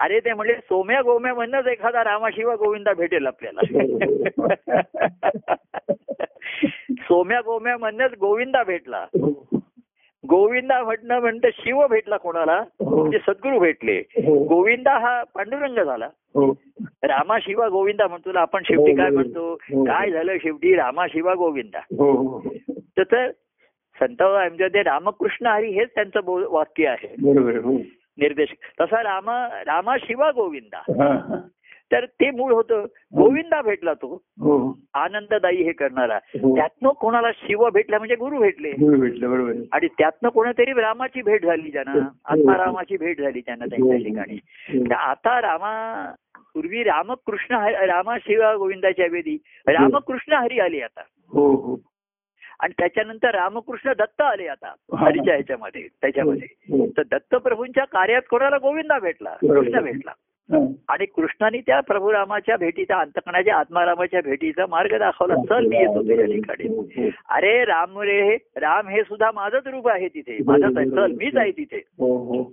अरे ते म्हणले सोम्या गोम्या म्हणूनच एखादा रामाशिवा गोविंदा भेटेल आपल्याला. सोम्या गोम्या म्हणूनच गोविंदा भेटला. गोविंदा म्हणणं म्हणतं शिव भेटला कोणाला? म्हणजे सद्गुरू भेटले. हो. गोविंदा हा पांडुरंग झाला. हो. रामा शिवा गोविंदा म्हणतो आपण शेवटी काय म्हणतो? हो. काय झालं शेवटी? रामा शिवा गोविंदा. हो हो तर संत आमच्या रामकृष्ण हरी हेच त्यांचं वाक्य आहे. हो. निर्देश तसा रामा रामा शिवा गोविंदा. हा, हा. तर ते मूळ होतं. गोविंदा भेटला तो. हो. आनंददायी हे करणारा. हो. त्यातनं कोणाला शिव भेटला म्हणजे गुरु भेटले. भेटलं बरोबर. आणि त्यातनं कोणातरी रामाची भेट झाली त्यांना आत्मारामाची भेट झाली त्यांना त्यांच्या ठिकाणी. हो. आता रामा पूर्वी रामकृष्ण रामा शिवा गोविंदाच्या वेदी रामकृष्ण हरी आले आता. हो हो. आणि त्याच्यानंतर रामकृष्ण दत्त आले आता हा. हरीच्या ह्याच्यामध्ये त्याच्यामध्ये. हो. तर दत्तप्रभूंच्या कार्यात कोणाला गोविंदा भेटला. कृष्ण भेटला. हा. आणि कृष्णाने त्या प्रभू रामाच्या भेटीचा अंतकणाच्या आत्मारामाच्या भेटीचा मार्ग दाखवला. चल मी येतो त्या ठिकाणी. अरे राम रे राम हे सुद्धा माझंच रूप आहे तिथे. माझंच आहे चल मीच आहे तिथे. हो हो.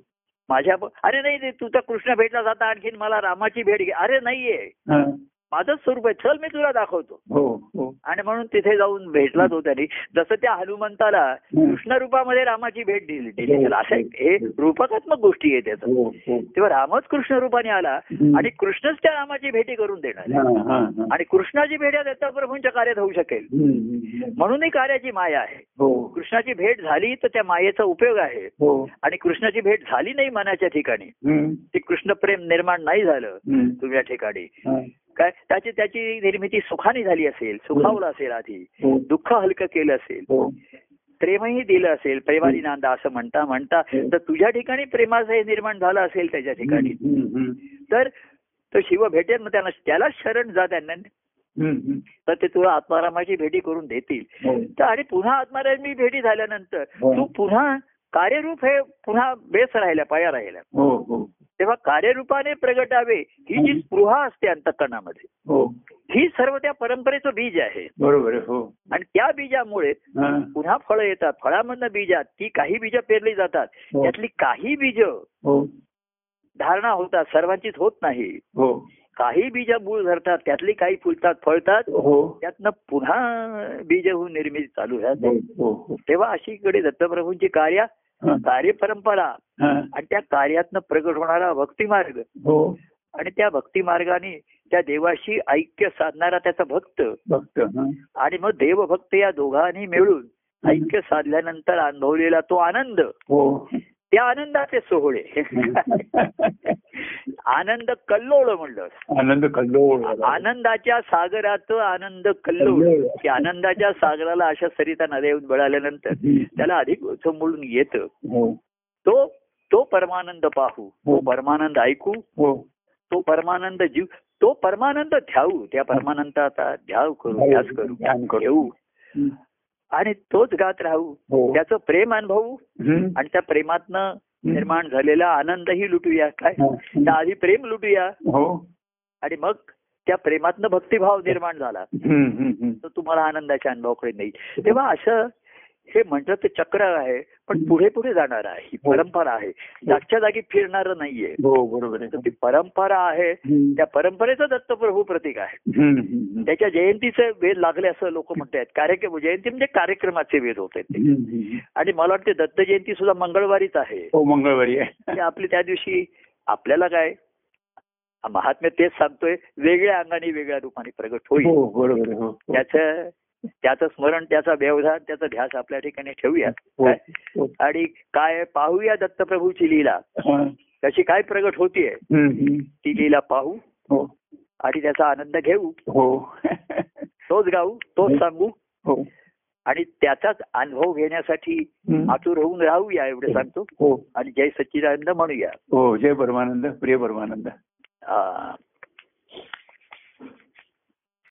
माझ्या अरे नाही ते तुझा कृष्ण भेटला जाता आणखीन मला रामाची भेट घे. अरे नाहीये. हा. माझंच स्वरूप आहे. चल मी तुला दाखवतो. हो हो. आणि म्हणून तिथे जाऊन भेटला तो त्यांनी. जसं त्या हनुमंताला कृष्ण रूपामध्ये रामाची भेट दिली असं हे रूपकात्मक गोष्टी आहे त्याचं. हो हो. तेव्हा रामच कृष्ण रूपाने आला. आणि कृष्णच त्या रामाची भेटी करून देणार हा, हा, हा. आणि कृष्णाची भेट या दत्तप्रभूंच्या कार्यात होऊ शकेल. म्हणून ही कार्याची माया आहे. हो. कृष्णाची भेट झाली तर त्या मायेचा उपयोग आहे. हो. आणि कृष्णाची भेट झाली नाही मनाच्या ठिकाणी ते कृष्ण प्रेम निर्माण नाही झालं. तुझ्या ठिकाणी. हा. काय? त्याची त्याची निर्मिती सुखाने झाली असेल सुखावलं असेल आधी हो. दुःख हलकं केलं असेल हो. प्रेमही दिलं असेल प्रेमाली नांदा असं म्हणता म्हणता तर तुझ्या ठिकाणी प्रेमाचं हे निर्माण झालं असेल त्याच्या ठिकाणी. तर तो शिव भेटेल मग त्यांना त्याला शरण जा त्यांना. तर ते तुला आत्मारामाची भेटी करून देतील. हो. तर आणि पुन्हा आत्मारामी भेटी झाल्यानंतर हो. तू पुन्हा कार्यरूप हे पुन्हा बेस राहिल्या पाया राहिल्या हो हो. तेव्हा कार्यरूपाने प्रगटावे ही जी स्पृहा असते अंतकरणामध्ये हो. ही सर्व त्या परंपरेचं बीज आहे. बरोबर हो. आणि त्या बीजामुळे हा. पुन्हा फळं येतात. फळामधनं बीजात ती काही बीज पेरली जातात. हो. त्यातली काही बीज हो. धारणा होतात सर्वांचीच होत नाही. हो. काही बीज मूळ धरतात त्यातली काही फुलतात फळतात. हो. त्यातनं पुन्हा बीज होऊन निर्मिती चालू हो राहते हो हो. तेव्हा अशी इकडे दत्तप्रभूंची कार्य कार्य परंपरा हा. आणि त्या कार्यातनं प्रगट होणारा भक्तिमार्ग. हो. आणि त्या भक्ती मार्गाने त्या देवाशी ऐक्य साधणारा त्याचा भक्त. भक्त. आणि मग देवभक्त या दोघांनी मिळून ऐक्य साधल्यानंतर अनुभवलेला तो आनंद. हो. त्या आनंदाचे सोहळे. आनंद कल्लोळ म्हणलं. आनंद कल्लोळ आनंदाच्या सागरात आनंद कल्लोळ. की आनंदाच्या सागराला अशा सरिता नद्या येऊन बळाल्यानंतर त्याला अधिक चंबळून येतं. हो. तो तो परमानंद पाहू. तो परमानंद ऐकू. हो. तो परमानंद जीव. तो परमानंद ध्याऊ. त्या परमानंदाचा ध्याव करू ध्यास करू ध्यान करू. घेऊ. आणि तोच गात राहू. हो. त्याचं प्रेम अनुभवू. आणि त्या प्रेमातनं निर्माण झालेला आनंदही लुटूया काय? हा. आधी प्रेम लुटूया. हो. आणि मग त्या प्रेमातनं भक्तिभाव निर्माण झाला. तर तुम्हाला आनंदाच्या अनुभवाकडे नाही तेव्हा असं हे म्हटलं ते चक्र आहे पण पुढे पुढे जाणार आहे. ही हो. परंपरा आहे. जागच्या जागी फिरणार नाहीये. हो बरोबर ती परंपरा आहे. त्या परंपरेचं दत्तप्रभू प्रतीक आहे. त्याच्या जयंतीचे वेध लागले असं लोक म्हणतात. कार्यक्रम जयंती म्हणजे कार्यक्रमाचे वेध होते. आणि मला वाटते दत्त जयंती सुद्धा मंगळवारीच आहे. हो मंगळवारी आहे. आपली त्या दिवशी आपल्याला काय? महात्म्य तेच सांगतोय वेगळ्या अंगाने वेगळ्या रूपाने प्रगट होईल. त्याचं त्याचं स्मरण त्याचा व्यवधान त्याचा ध्यास आपल्या ठिकाणी ठेवूया हो? हो. आणि काय पाहूया दत्तप्रभूची लीला. त्याची काय प्रगट होतीये. ती लीला पाहू हो. आणि त्याचा आनंद घेऊ. तोच गाऊ तोच सांगू. आणि त्याचाच अनुभव घेण्यासाठी. आतुर होऊन राहूया एवढं सांगतो. आणि जय सच्चिदानंद म्हणूया. हो जय परमानंद प्रिय परमानंद. हा.